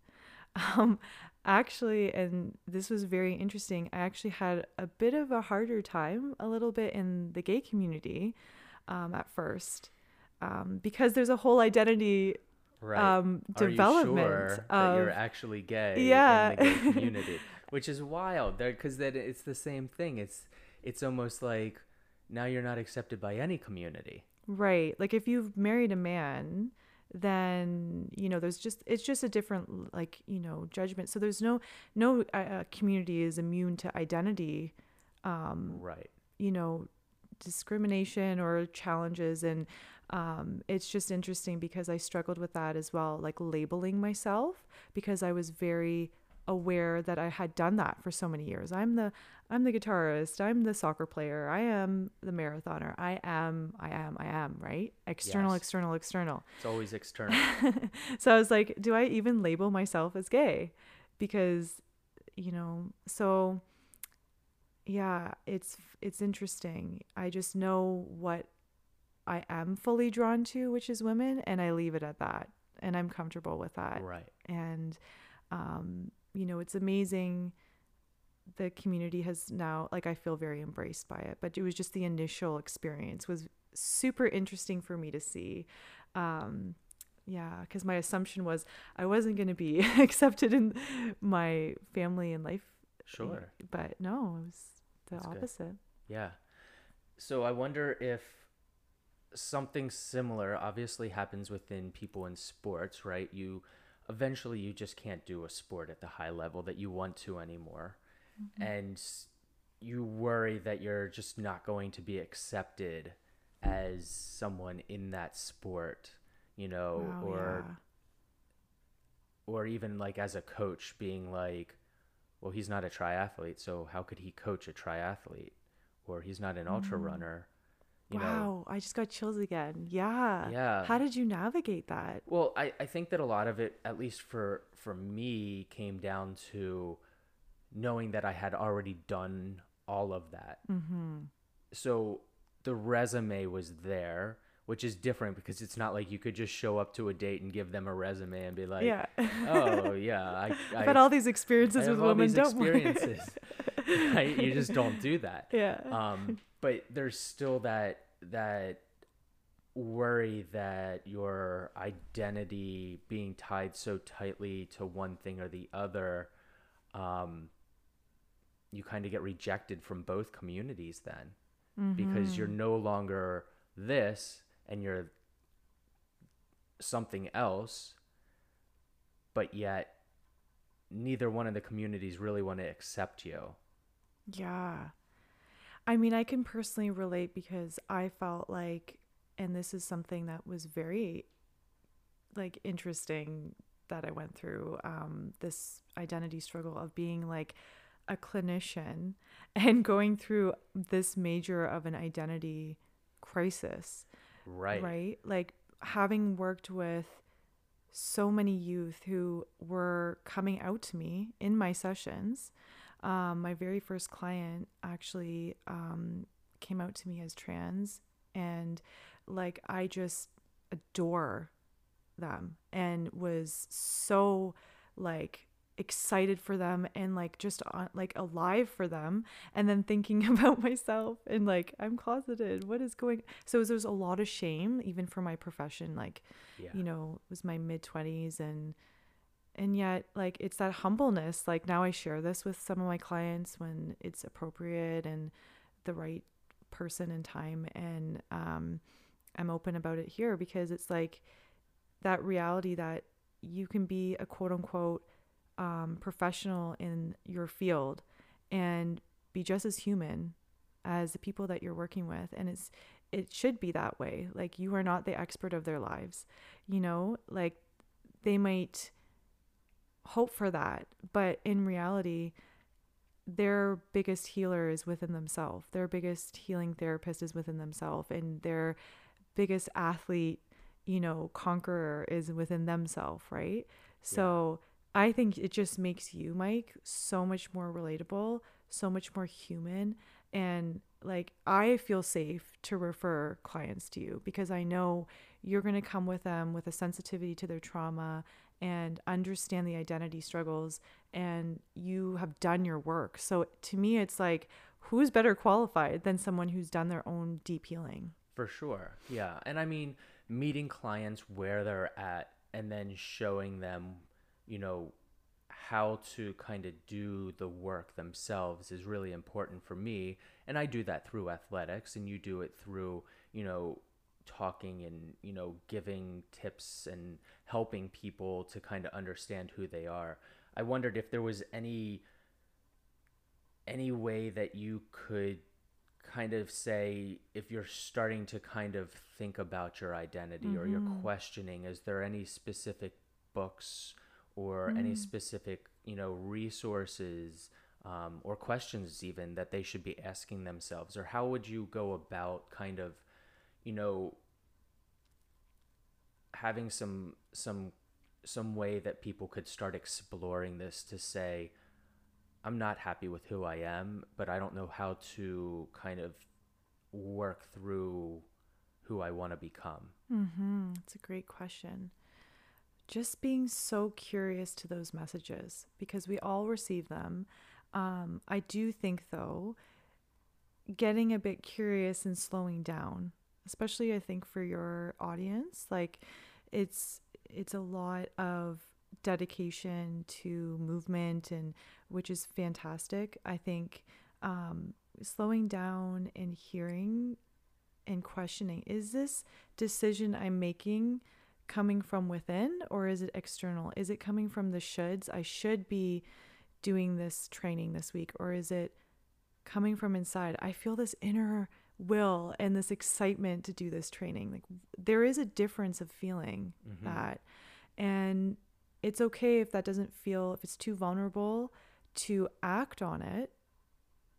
Um, actually, and this was very interesting, I actually had a bit of a harder time, a little bit in the gay community um, at first. Um, because there's a whole identity right. um, development. Are you sure of, that you're actually gay yeah. in the gay *laughs* community, which is wild. Because that it's the same thing. It's it's almost like now you're not accepted by any community. Right. Like if you've married a man, then you know there's just it's just a different like you know judgment. So there's no no uh, uh community is immune to identity. Um, right. You know discrimination or challenges and um, it's just interesting because I struggled with that as well, like labeling myself because I was very aware that I had done that for so many years. I'm the I'm the guitarist, I'm the soccer player, I am the marathoner. I am I am I am, right? External, yes. external, external. It's always external. *laughs* so I was like, do I even label myself as gay? Because you know, so yeah, it's it's interesting. I just know what I am fully drawn to, which is women, and I leave it at that. And I'm comfortable with that. Right. And, um, you know, it's amazing. The community has now, like, I feel very embraced by it, but it was just the initial experience was super interesting for me to see. Um, yeah, because my assumption was I wasn't going to be *laughs* accepted in my family and life. Sure. But no, it was the That's opposite. Good. Yeah. So I wonder if something similar obviously happens within people in sports, right? You eventually you just can't do a sport at the high level that you want to anymore. Mm-hmm. And you worry that you're just not going to be accepted as someone in that sport, you know, wow, or yeah. or even like as a coach being like, well, he's not a triathlete, so how could he coach a triathlete? Or he's not an mm. ultra runner you wow, know. I just got chills again. Yeah. Yeah. How did you navigate that? Well, I, I think that a lot of it, at least for for me, came down to knowing that I had already done all of that. Mm-hmm. So the resume was there, which is different because it's not like you could just show up to a date and give them a resume and be like, yeah. oh *laughs* yeah, I, I've had all these experiences with women. Don't experiences. *laughs* right? You just don't do that. *laughs* Yeah. Um, but there's still that that worry that your identity being tied so tightly to one thing or the other um, you kind of get rejected from both communities then. Mm-hmm. because you're no longer this and you're something else but yet neither one of the communities really want to accept you. Yeah I mean, I can personally relate because I felt like, and this is something that was very like interesting that I went through um, this identity struggle of being like a clinician *laughs* and going through this major of an identity crisis. Right. Right. Like having worked with so many youth who were coming out to me in my sessions um, my very first client actually um, came out to me as trans, and like I just adore them and was so like excited for them and like just on, like alive for them and then thinking *laughs* about myself and like I'm closeted what is going so there's a lot of shame even for my profession like yeah. you know it was my mid 20s and and yet like it's that humbleness like now i share this with some of my clients when it's appropriate and the right person and time and um, i'm open about it here because it's like that reality that you can be a quote unquote um, professional in your field and be just as human as the people that you're working with. And it's it should be that way. Like you are not the expert of their lives you know? Like they might hope for that but in reality their biggest healer is within themselves their biggest healing therapist is within themselves and their biggest athlete you know conqueror is within themselves right so yeah. i think it just makes you mike so much more relatable so much more human and like I feel safe to refer clients to you because I know you're going to come with them with a sensitivity to their trauma and understand the identity struggles and you have done your work. So to me it's like who's better qualified than someone who's done their own deep healing? For sure. Yeah. And I mean meeting clients where they're at and then showing them, you know, how to kind of do the work themselves is really important for me and i do that through athletics and you do it through you know talking and you know giving tips and helping people to kind of understand who they are i wondered if there was any any way that you could kind of say if you're starting to kind of think about your identity mm-hmm. or you're questioning is there any specific books or mm. any specific you know resources um, or questions even that they should be asking themselves or how would you go about kind of you know having some some some way that people could start exploring this to say i'm not happy with who i am but i don't know how to kind of work through who i want to become mm-hmm. that's a great question just being so curious to those messages because we all receive them. Um, I do think, though, getting a bit curious and slowing down, especially I think for your audience, like it's it's a lot of dedication to movement and which is fantastic. I think um, slowing down and hearing and questioning is this decision I'm making coming from within or is it external? Is it coming from the shoulds? I should be doing this training this week or is it coming from inside? I feel this inner will and this excitement to do this training. Like there is a difference of feeling mm-hmm. that and it's okay if that doesn't feel if it's too vulnerable to act on it.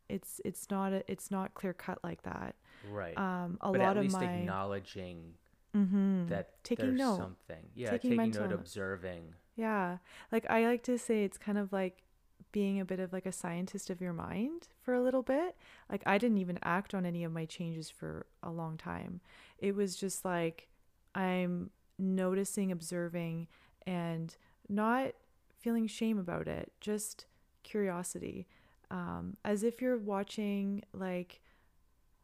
It's it's not a, it's not clear cut like that. Right. Um a but lot at least of my acknowledging mm-hmm. that taking note. something. Yeah taking, taking note. observing. Yeah. Like i like to say it's kind of like being a bit of like a scientist of your mind for a little bit. Like i didn't even act on any of my changes for a long time. It was just like i'm noticing observing and not feeling shame about it just curiosity. Um, as if you're watching like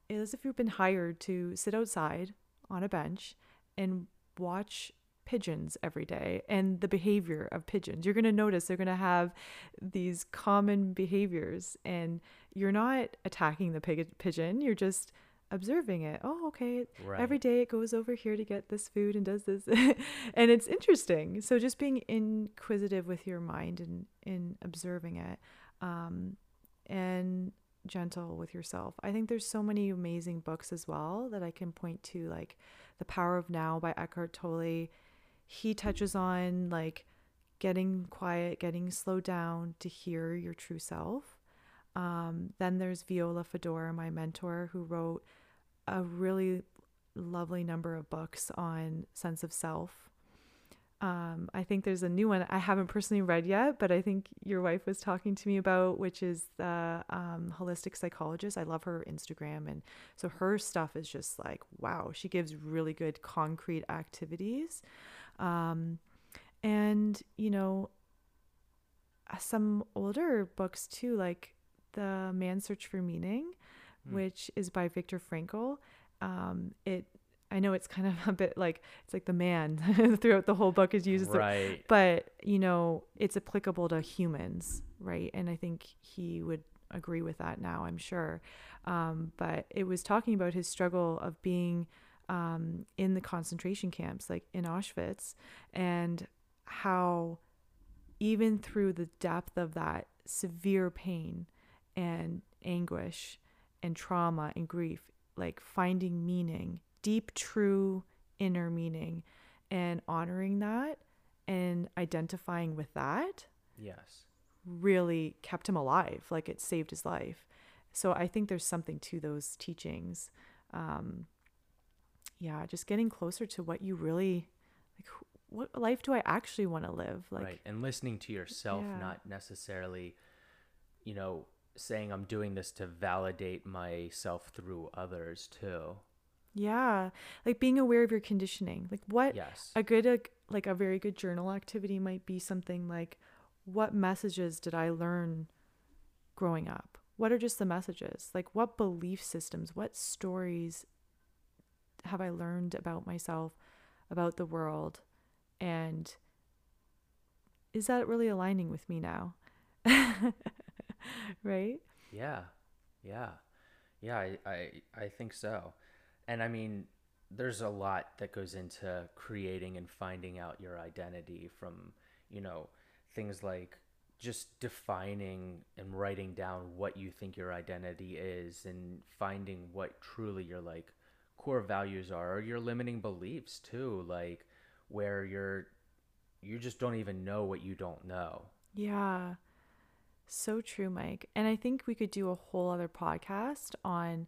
as if you've been hired to sit outside on a bench and watch pigeons every day and the behavior of pigeons. You're going to notice they're going to have these common behaviors and you're not attacking the pig- pigeon, you're just observing it. Oh, okay. Right. Every day it goes over here to get this food and does this. *laughs* and it's interesting. So just being inquisitive with your mind and in observing it. Um, and gentle with yourself. I think there's so many amazing books as well that I can point to, like The Power of Now by Eckhart Tolle. He touches on like getting quiet, getting slowed down to hear your true self. Um, then there's Viola Fodor, my mentor, who wrote a really lovely number of books on sense of self um, I think there's a new one I haven't personally read yet, but I think your wife was talking to me about, which is the um, holistic psychologist. I love her Instagram, and so her stuff is just like wow. She gives really good concrete activities, um, and you know, uh, some older books too, like the Man's Search for Meaning, mm. which is by Viktor Frankl. Um, it I know it's kind of *laughs* a bit like it's like the man *laughs* throughout the whole book is used, the- right. but you know it's applicable to humans, right? And I think he would agree with that now. I'm sure. Um, but it was talking about his struggle of being um, in the concentration camps, like in Auschwitz, and how even through the depth of that severe pain and anguish and trauma and grief, like finding meaning, deep, true inner meaning, and honoring that and identifying with that Yes. really kept him alive. Like it saved his life. So I think there's something to those teachings. Um, yeah, just getting closer to what you really like. What life do I actually want to live? Like, right. And listening to yourself, Yeah. not necessarily, you know, saying I'm doing this to validate myself through others too. Yeah, like being aware of your conditioning. Like, what Yes. a good like a very good journal activity might be something like what messages did i learn growing up what are just the messages like what belief systems what stories have i learned about myself about the world and is that really aligning with me now *laughs* right Yeah, yeah, yeah. I, I I think so, and I mean, there's a lot that goes into creating and finding out your identity from you know things like just defining and writing down what you think your identity is and finding what truly your like core values are or your limiting beliefs too like where you're you just don't even know what you don't know Yeah. So true, Mike. And I think we could do a whole other podcast on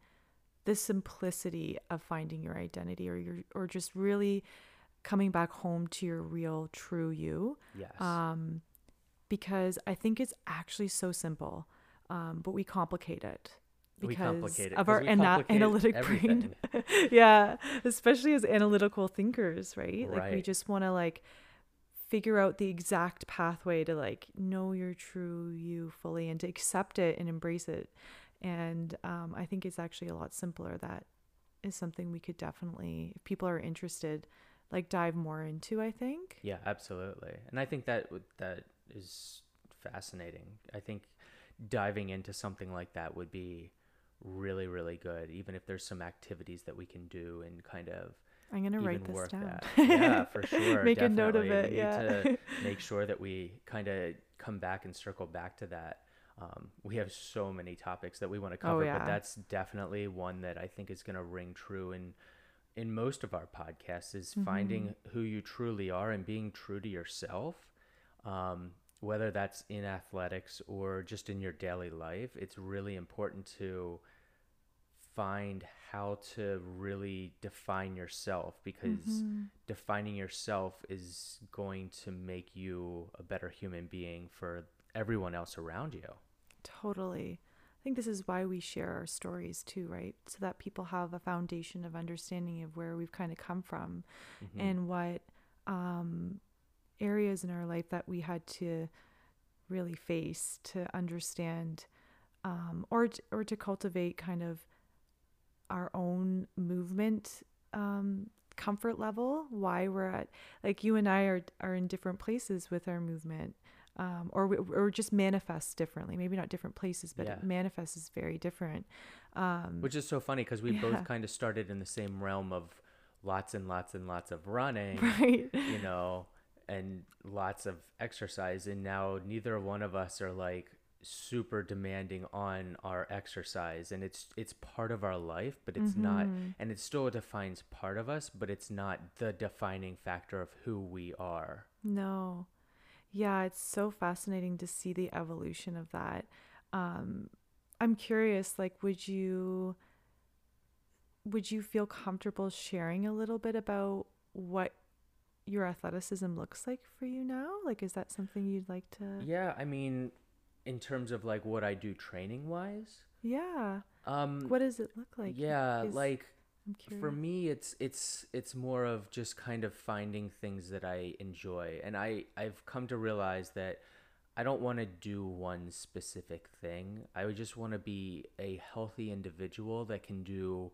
the simplicity of finding your identity or your or just really coming back home to your real true you. yes Um because I think it's actually so simple. Um, but we complicate it We because complicate it of our ana- analytic everything. brain. *laughs* yeah, especially as analytical thinkers, right? Like we just want to like figure out the exact pathway to like know your true you fully and to accept it and embrace it. And um, I think it's actually a lot simpler. That is something we could definitely, if people are interested, like dive more into. I think. Yeah, absolutely. And I think that that is fascinating. I think diving into something like that would be really really good even if there's some activities that we can do and kind of I'm gonna write this down. that. Yeah, for *laughs* sure. Make a note of it. We Yeah. need to *laughs* make sure that we kind of come back and circle back to that. Um, we have so many topics that we want to Oh, cover, yeah. but that's definitely one that I think is going to ring true in in most of our podcasts is Mm-hmm. finding who you truly are and being true to yourself. Um, whether that's in athletics or just in your daily life, it's really important to find how to really define yourself because Mm-hmm. defining yourself is going to make you a better human being for everyone else around you. Totally. I think this is why we share our stories too, right? So that people have a foundation of understanding of where we've kind of come from Mm-hmm. and what um, areas in our life that we had to really face to understand um, or, t- or to cultivate kind of our own movement um, comfort level, why we're at, like you and I are, are in different places with our movement um, or or just manifests differently. Maybe not different places, but Yeah. it manifests is very different. Um, Which is so funny because we Yeah. both kind of started in the same realm of lots and lots and lots of running, *laughs* right? you know, and lots of exercise. And now neither one of us are like super demanding on our exercise and it's it's part of our life but it's not Mm-hmm. and it still defines part of us but it's not the defining factor of who we are No. Yeah, it's so fascinating to see the evolution of that. Um, I'm curious, like, would you would you feel comfortable sharing a little bit about what your athleticism looks like for you now? Like, is that something you'd like to? yeah i mean in terms of like what i do training wise Yeah. um What does it look like? yeah Is- like I'm curious. for me it's it's it's more of just kind of finding things that i enjoy and i i've come to realize that i don't want to do one specific thing i would just want to be a healthy individual that can do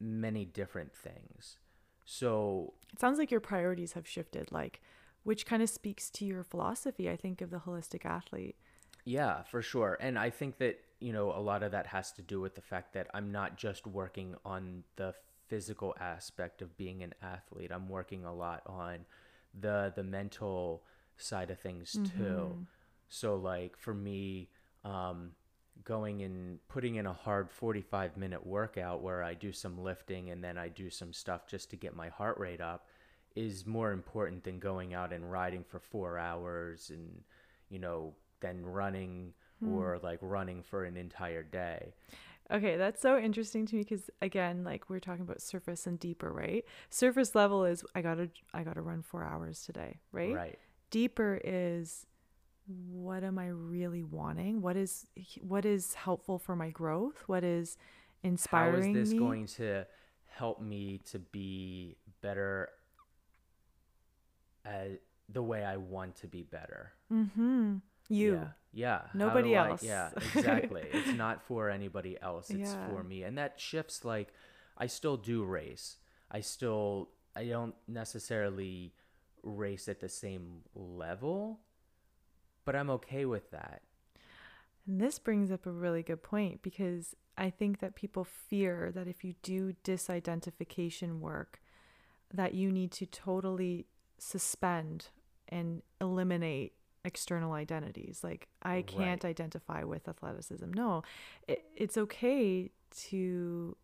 many different things. So It sounds like your priorities have shifted, like, which kind of speaks to your philosophy, I think, of the holistic athlete. Yeah, for sure. And I think that, you know, a lot of that has to do with the fact that I'm not just working on the physical aspect of being an athlete. I'm working a lot on the the mental side of things too. So like for me, um going and putting in a hard 45 minute workout where I do some lifting and then I do some stuff just to get my heart rate up is more important than going out and riding for 4 hours and you know then running or like running for an entire day. Okay, that's so interesting to me because again, like we're talking about surface and deeper, right? Surface level is I gotta I gotta run four hours today, right? Right. Deeper is what am I really wanting? What is what is helpful for my growth? What is inspiring? How is this me? going to help me to be better at the way I want to be better? mm-hmm. You. Yeah. Yeah. Nobody do I- else. yeah, *laughs* exactly. it's not for anybody else. It's Yeah. for me. And that shifts like I still do race. I still I don't necessarily race at the same level, but I'm okay with that. And this brings up a really good point because I think that people fear that if you do disidentification work, that you need to totally suspend and eliminate external identities. Like, I can't Right. identify with athleticism. No, it, it's okay to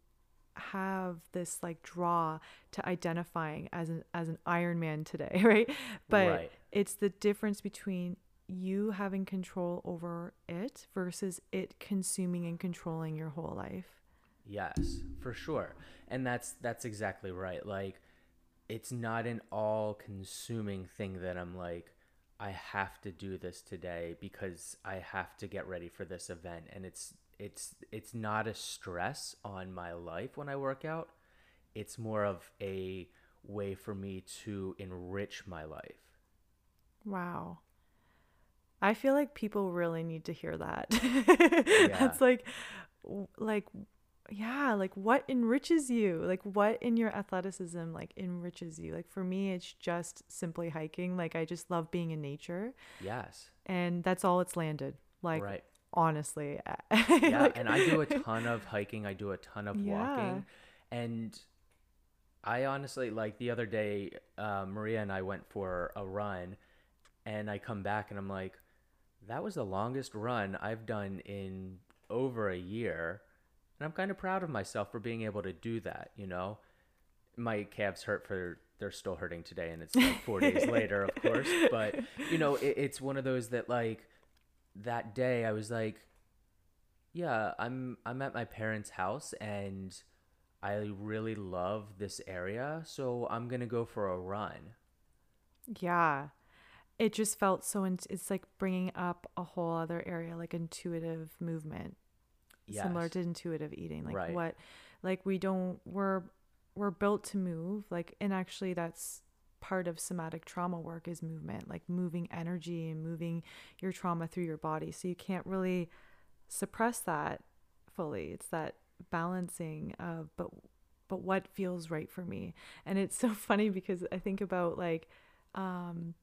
have this like draw to identifying as an as an Iron Man today, *laughs* right? But Right. it's the difference between you having control over it versus it consuming and controlling your whole life. Yes, for sure. And that's that's exactly right. Like it's not an all-consuming thing that I'm like I have to do this today because I have to get ready for this event and it's it's it's not a stress on my life when I work out. It's more of a way for me to enrich my life. Wow. I feel like people really need to hear that. *laughs* That's like like yeah, like what enriches you? Like what in your athleticism like enriches you? Like for me it's just simply hiking. Like I just love being in nature Yes. and that's all it's landed. Like right. honestly. *laughs* yeah Like- and i do a ton of hiking i do a ton of Yeah. walking and i honestly like the other day uh, maria and i went for a run and i come back and i'm like that was the longest run i've done in over a year and i'm kind of proud of myself for being able to do that you know? My calves hurt for they're still hurting today and it's like *laughs* four days later of course but you know it, it's one of those that like that day i was like yeah i'm i'm at my parents house and i really love this area so i'm gonna go for a run. Yeah. It just felt so, in- it's like bringing up a whole other area, like intuitive movement, similar to intuitive eating. Like Right. what, like we don't, we're, we're built to move. Like, and actually that's part of somatic trauma work is movement, like moving energy and moving your trauma through your body. So you can't really suppress that fully. It's that balancing of, but, but what feels right for me. And it's so *laughs* funny because I think about like, um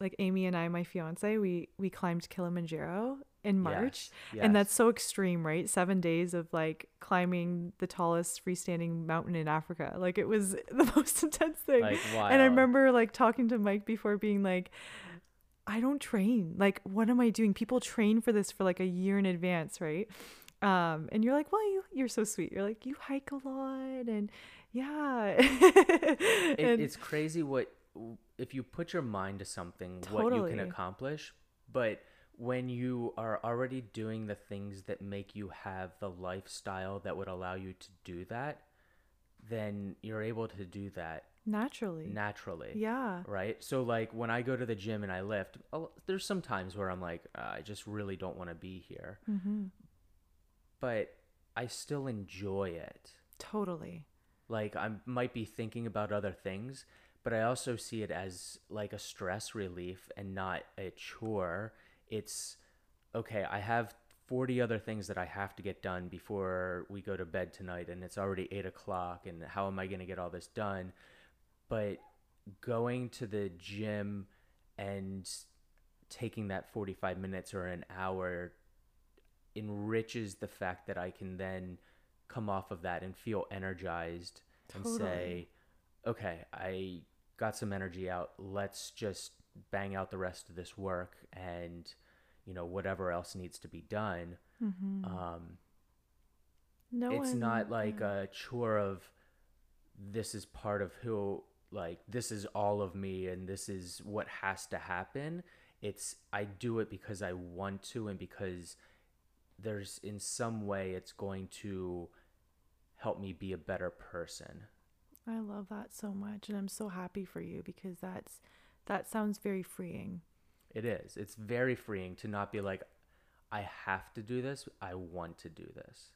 like Amy and I, my fiance, we we climbed Kilimanjaro in March. Yes, And that's so extreme, right? 7 days of like climbing the tallest freestanding mountain in Africa. Like it was *laughs* the most intense thing. Like, And I remember like talking to Mike before being like I don't train. Like what am I doing? People train for this for like a year in advance, right? Um and you're like, "Well, you you're so sweet." You're like, "You hike a lot and yeah." *laughs* it, And- it's crazy what if you put your mind to something what you can accomplish but when you are already doing the things that make you have the lifestyle that would allow you to do that then you're able to do that naturally. naturally yeah. right so like when i go to the gym and i lift I'll- there's some times where i'm like "Uh, i just really don't want to be here Mm-hmm. but i still enjoy it Totally. like i might be thinking about other things but i also see it as like a stress relief and not a chore it's okay i have 40 other things that I have to get done before we go to bed tonight, and it's already eight o'clock, and how am I going to get all this done? But going to the gym and taking that 45 minutes or an hour enriches the fact that I can then come off of that and feel energized Totally. and say, okay, I got some energy out. Let's just bang out the rest of this work and, you know, whatever else needs to be done. Mm-hmm. Um, no, it's I not like that. a chore of this is part of who like this is all of me and this is what has to happen it's i do it because i want to and because there's in some way it's going to help me be a better person I love that so much, and I'm so happy for you because that's that sounds very freeing. it is. It's very freeing to not be like i have to do this. I want to do this.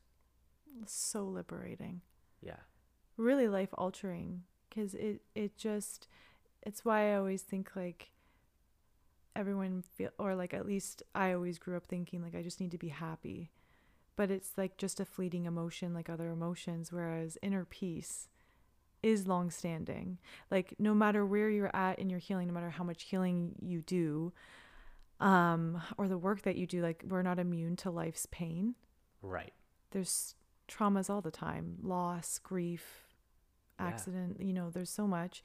So liberating. yeah. Really life altering because it it just it's why i always think like everyone feel or like at least i always grew up thinking like i just need to be happy. But it's like just a fleeting emotion like other emotions whereas inner peace is long standing like no matter where you're at in your healing no matter how much healing you do um or the work that you do like we're not immune to life's pain. Right. There's traumas all the time loss grief Yeah. accident you know there's so much.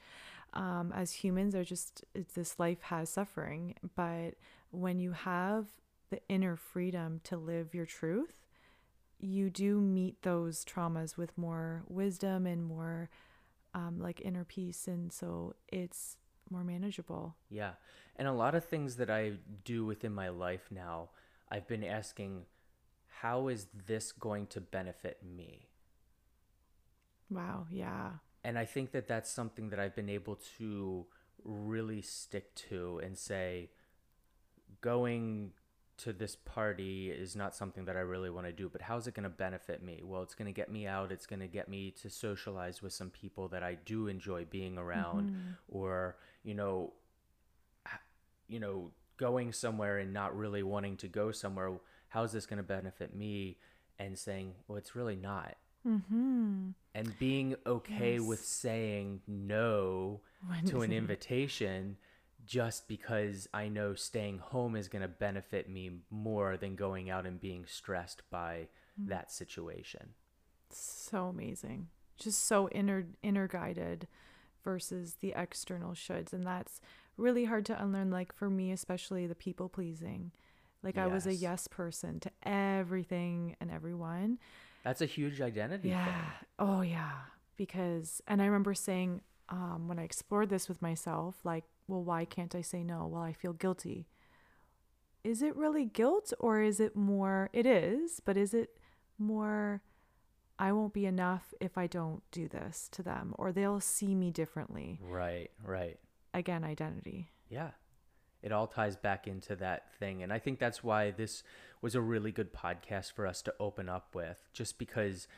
Um, as humans are just it's, this life has suffering but when you have the inner freedom to live your truth you do meet those traumas with more wisdom and more um, like inner peace and so it's more manageable Yeah. And a lot of things that I do within my life now, I've been asking, how is this going to benefit me? wow yeah And I think that that's something that I've been able to really stick to and say, going to this party is not something that I really want to do, but how's it going to benefit me? Well, it's going to get me out. It's going to get me to socialize with some people that I do enjoy being around, or you know, you know, going somewhere and not really wanting to go somewhere. How's this going to benefit me? And saying, well, it's really not. mm-hmm And being okay with saying no When to an *laughs* invitation just because I know staying home is going to benefit me more than going out and being stressed by that situation. so amazing just so inner inner guided versus the external shoulds and that's really hard to unlearn like for me especially the people pleasing like i was a Yes. yes person to everything and everyone That's a huge identity yeah thing. oh yeah because and i remember saying um, when i explored this with myself like well why can't i say no well i feel guilty is it really guilt or is it more it is but is it more i won't be enough if i don't do this to them or they'll see me differently Right, right. again identity Yeah. It all ties back into that thing. And I think that's why this was a really good podcast for us to open up with, just because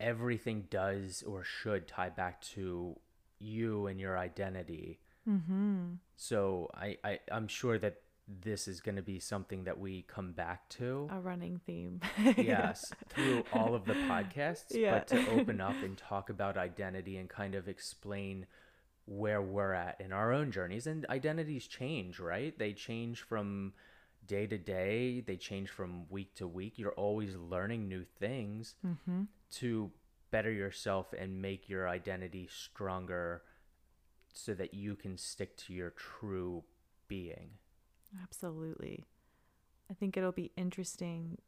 everything does or should tie back to you and your identity. Mm-hmm So I, I, I'm sure that this is going to be something that we come back to. a running theme yes, through *laughs* all of the podcasts, Yeah. but to open *laughs* up and talk about identity and kind of explain where we're at in our own journeys. And identities change, right? They change from day to day, they change from week to week. You're always learning new things mm-hmm to better yourself and make your identity stronger so that you can stick to your true being. Absolutely. I think it'll be interesting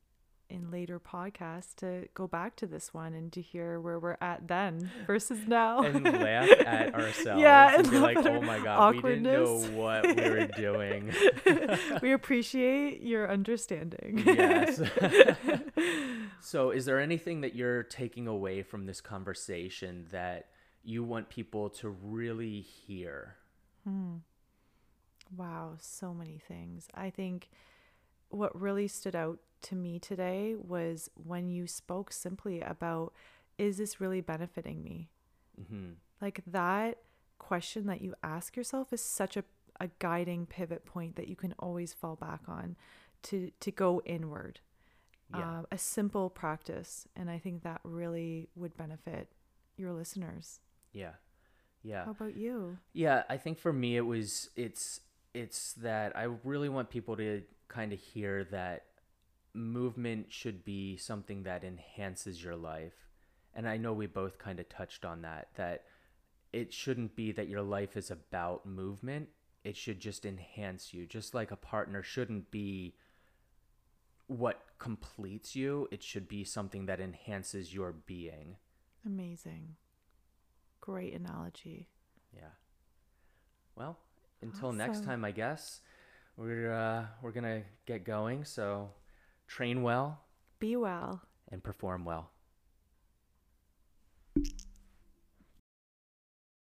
in later podcasts to go back to this one and to hear where we're at then *laughs* versus now. and *laughs* laugh at ourselves Yeah, and and be like, oh my god, we didn't know awkwardness." what we were *laughs* doing. we appreciate your understanding. yes. so, is there anything that you're taking away from this conversation that you want people to really hear? Wow, so many things. I think what really stood out to me today was when you spoke simply about is this really benefiting me? hmm Like that question that you ask yourself is such a, a guiding pivot point that you can always fall back on to to go inward. Yeah. uh, a simple practice. And I think that really would benefit your listeners. Yeah. Yeah. How about you? Yeah, I think for me it was it's it's that I really want people to kind of hear that movement should be something that enhances your life. And I know we both kind of touched on that that it shouldn't be that your life is about movement. It should just enhance you. Just like a partner shouldn't be what completes you, it should be something that enhances your being. Amazing. Great analogy. Yeah. Well, until next time, I guess we're uh, we're gonna get going. So train well Be well. and perform well.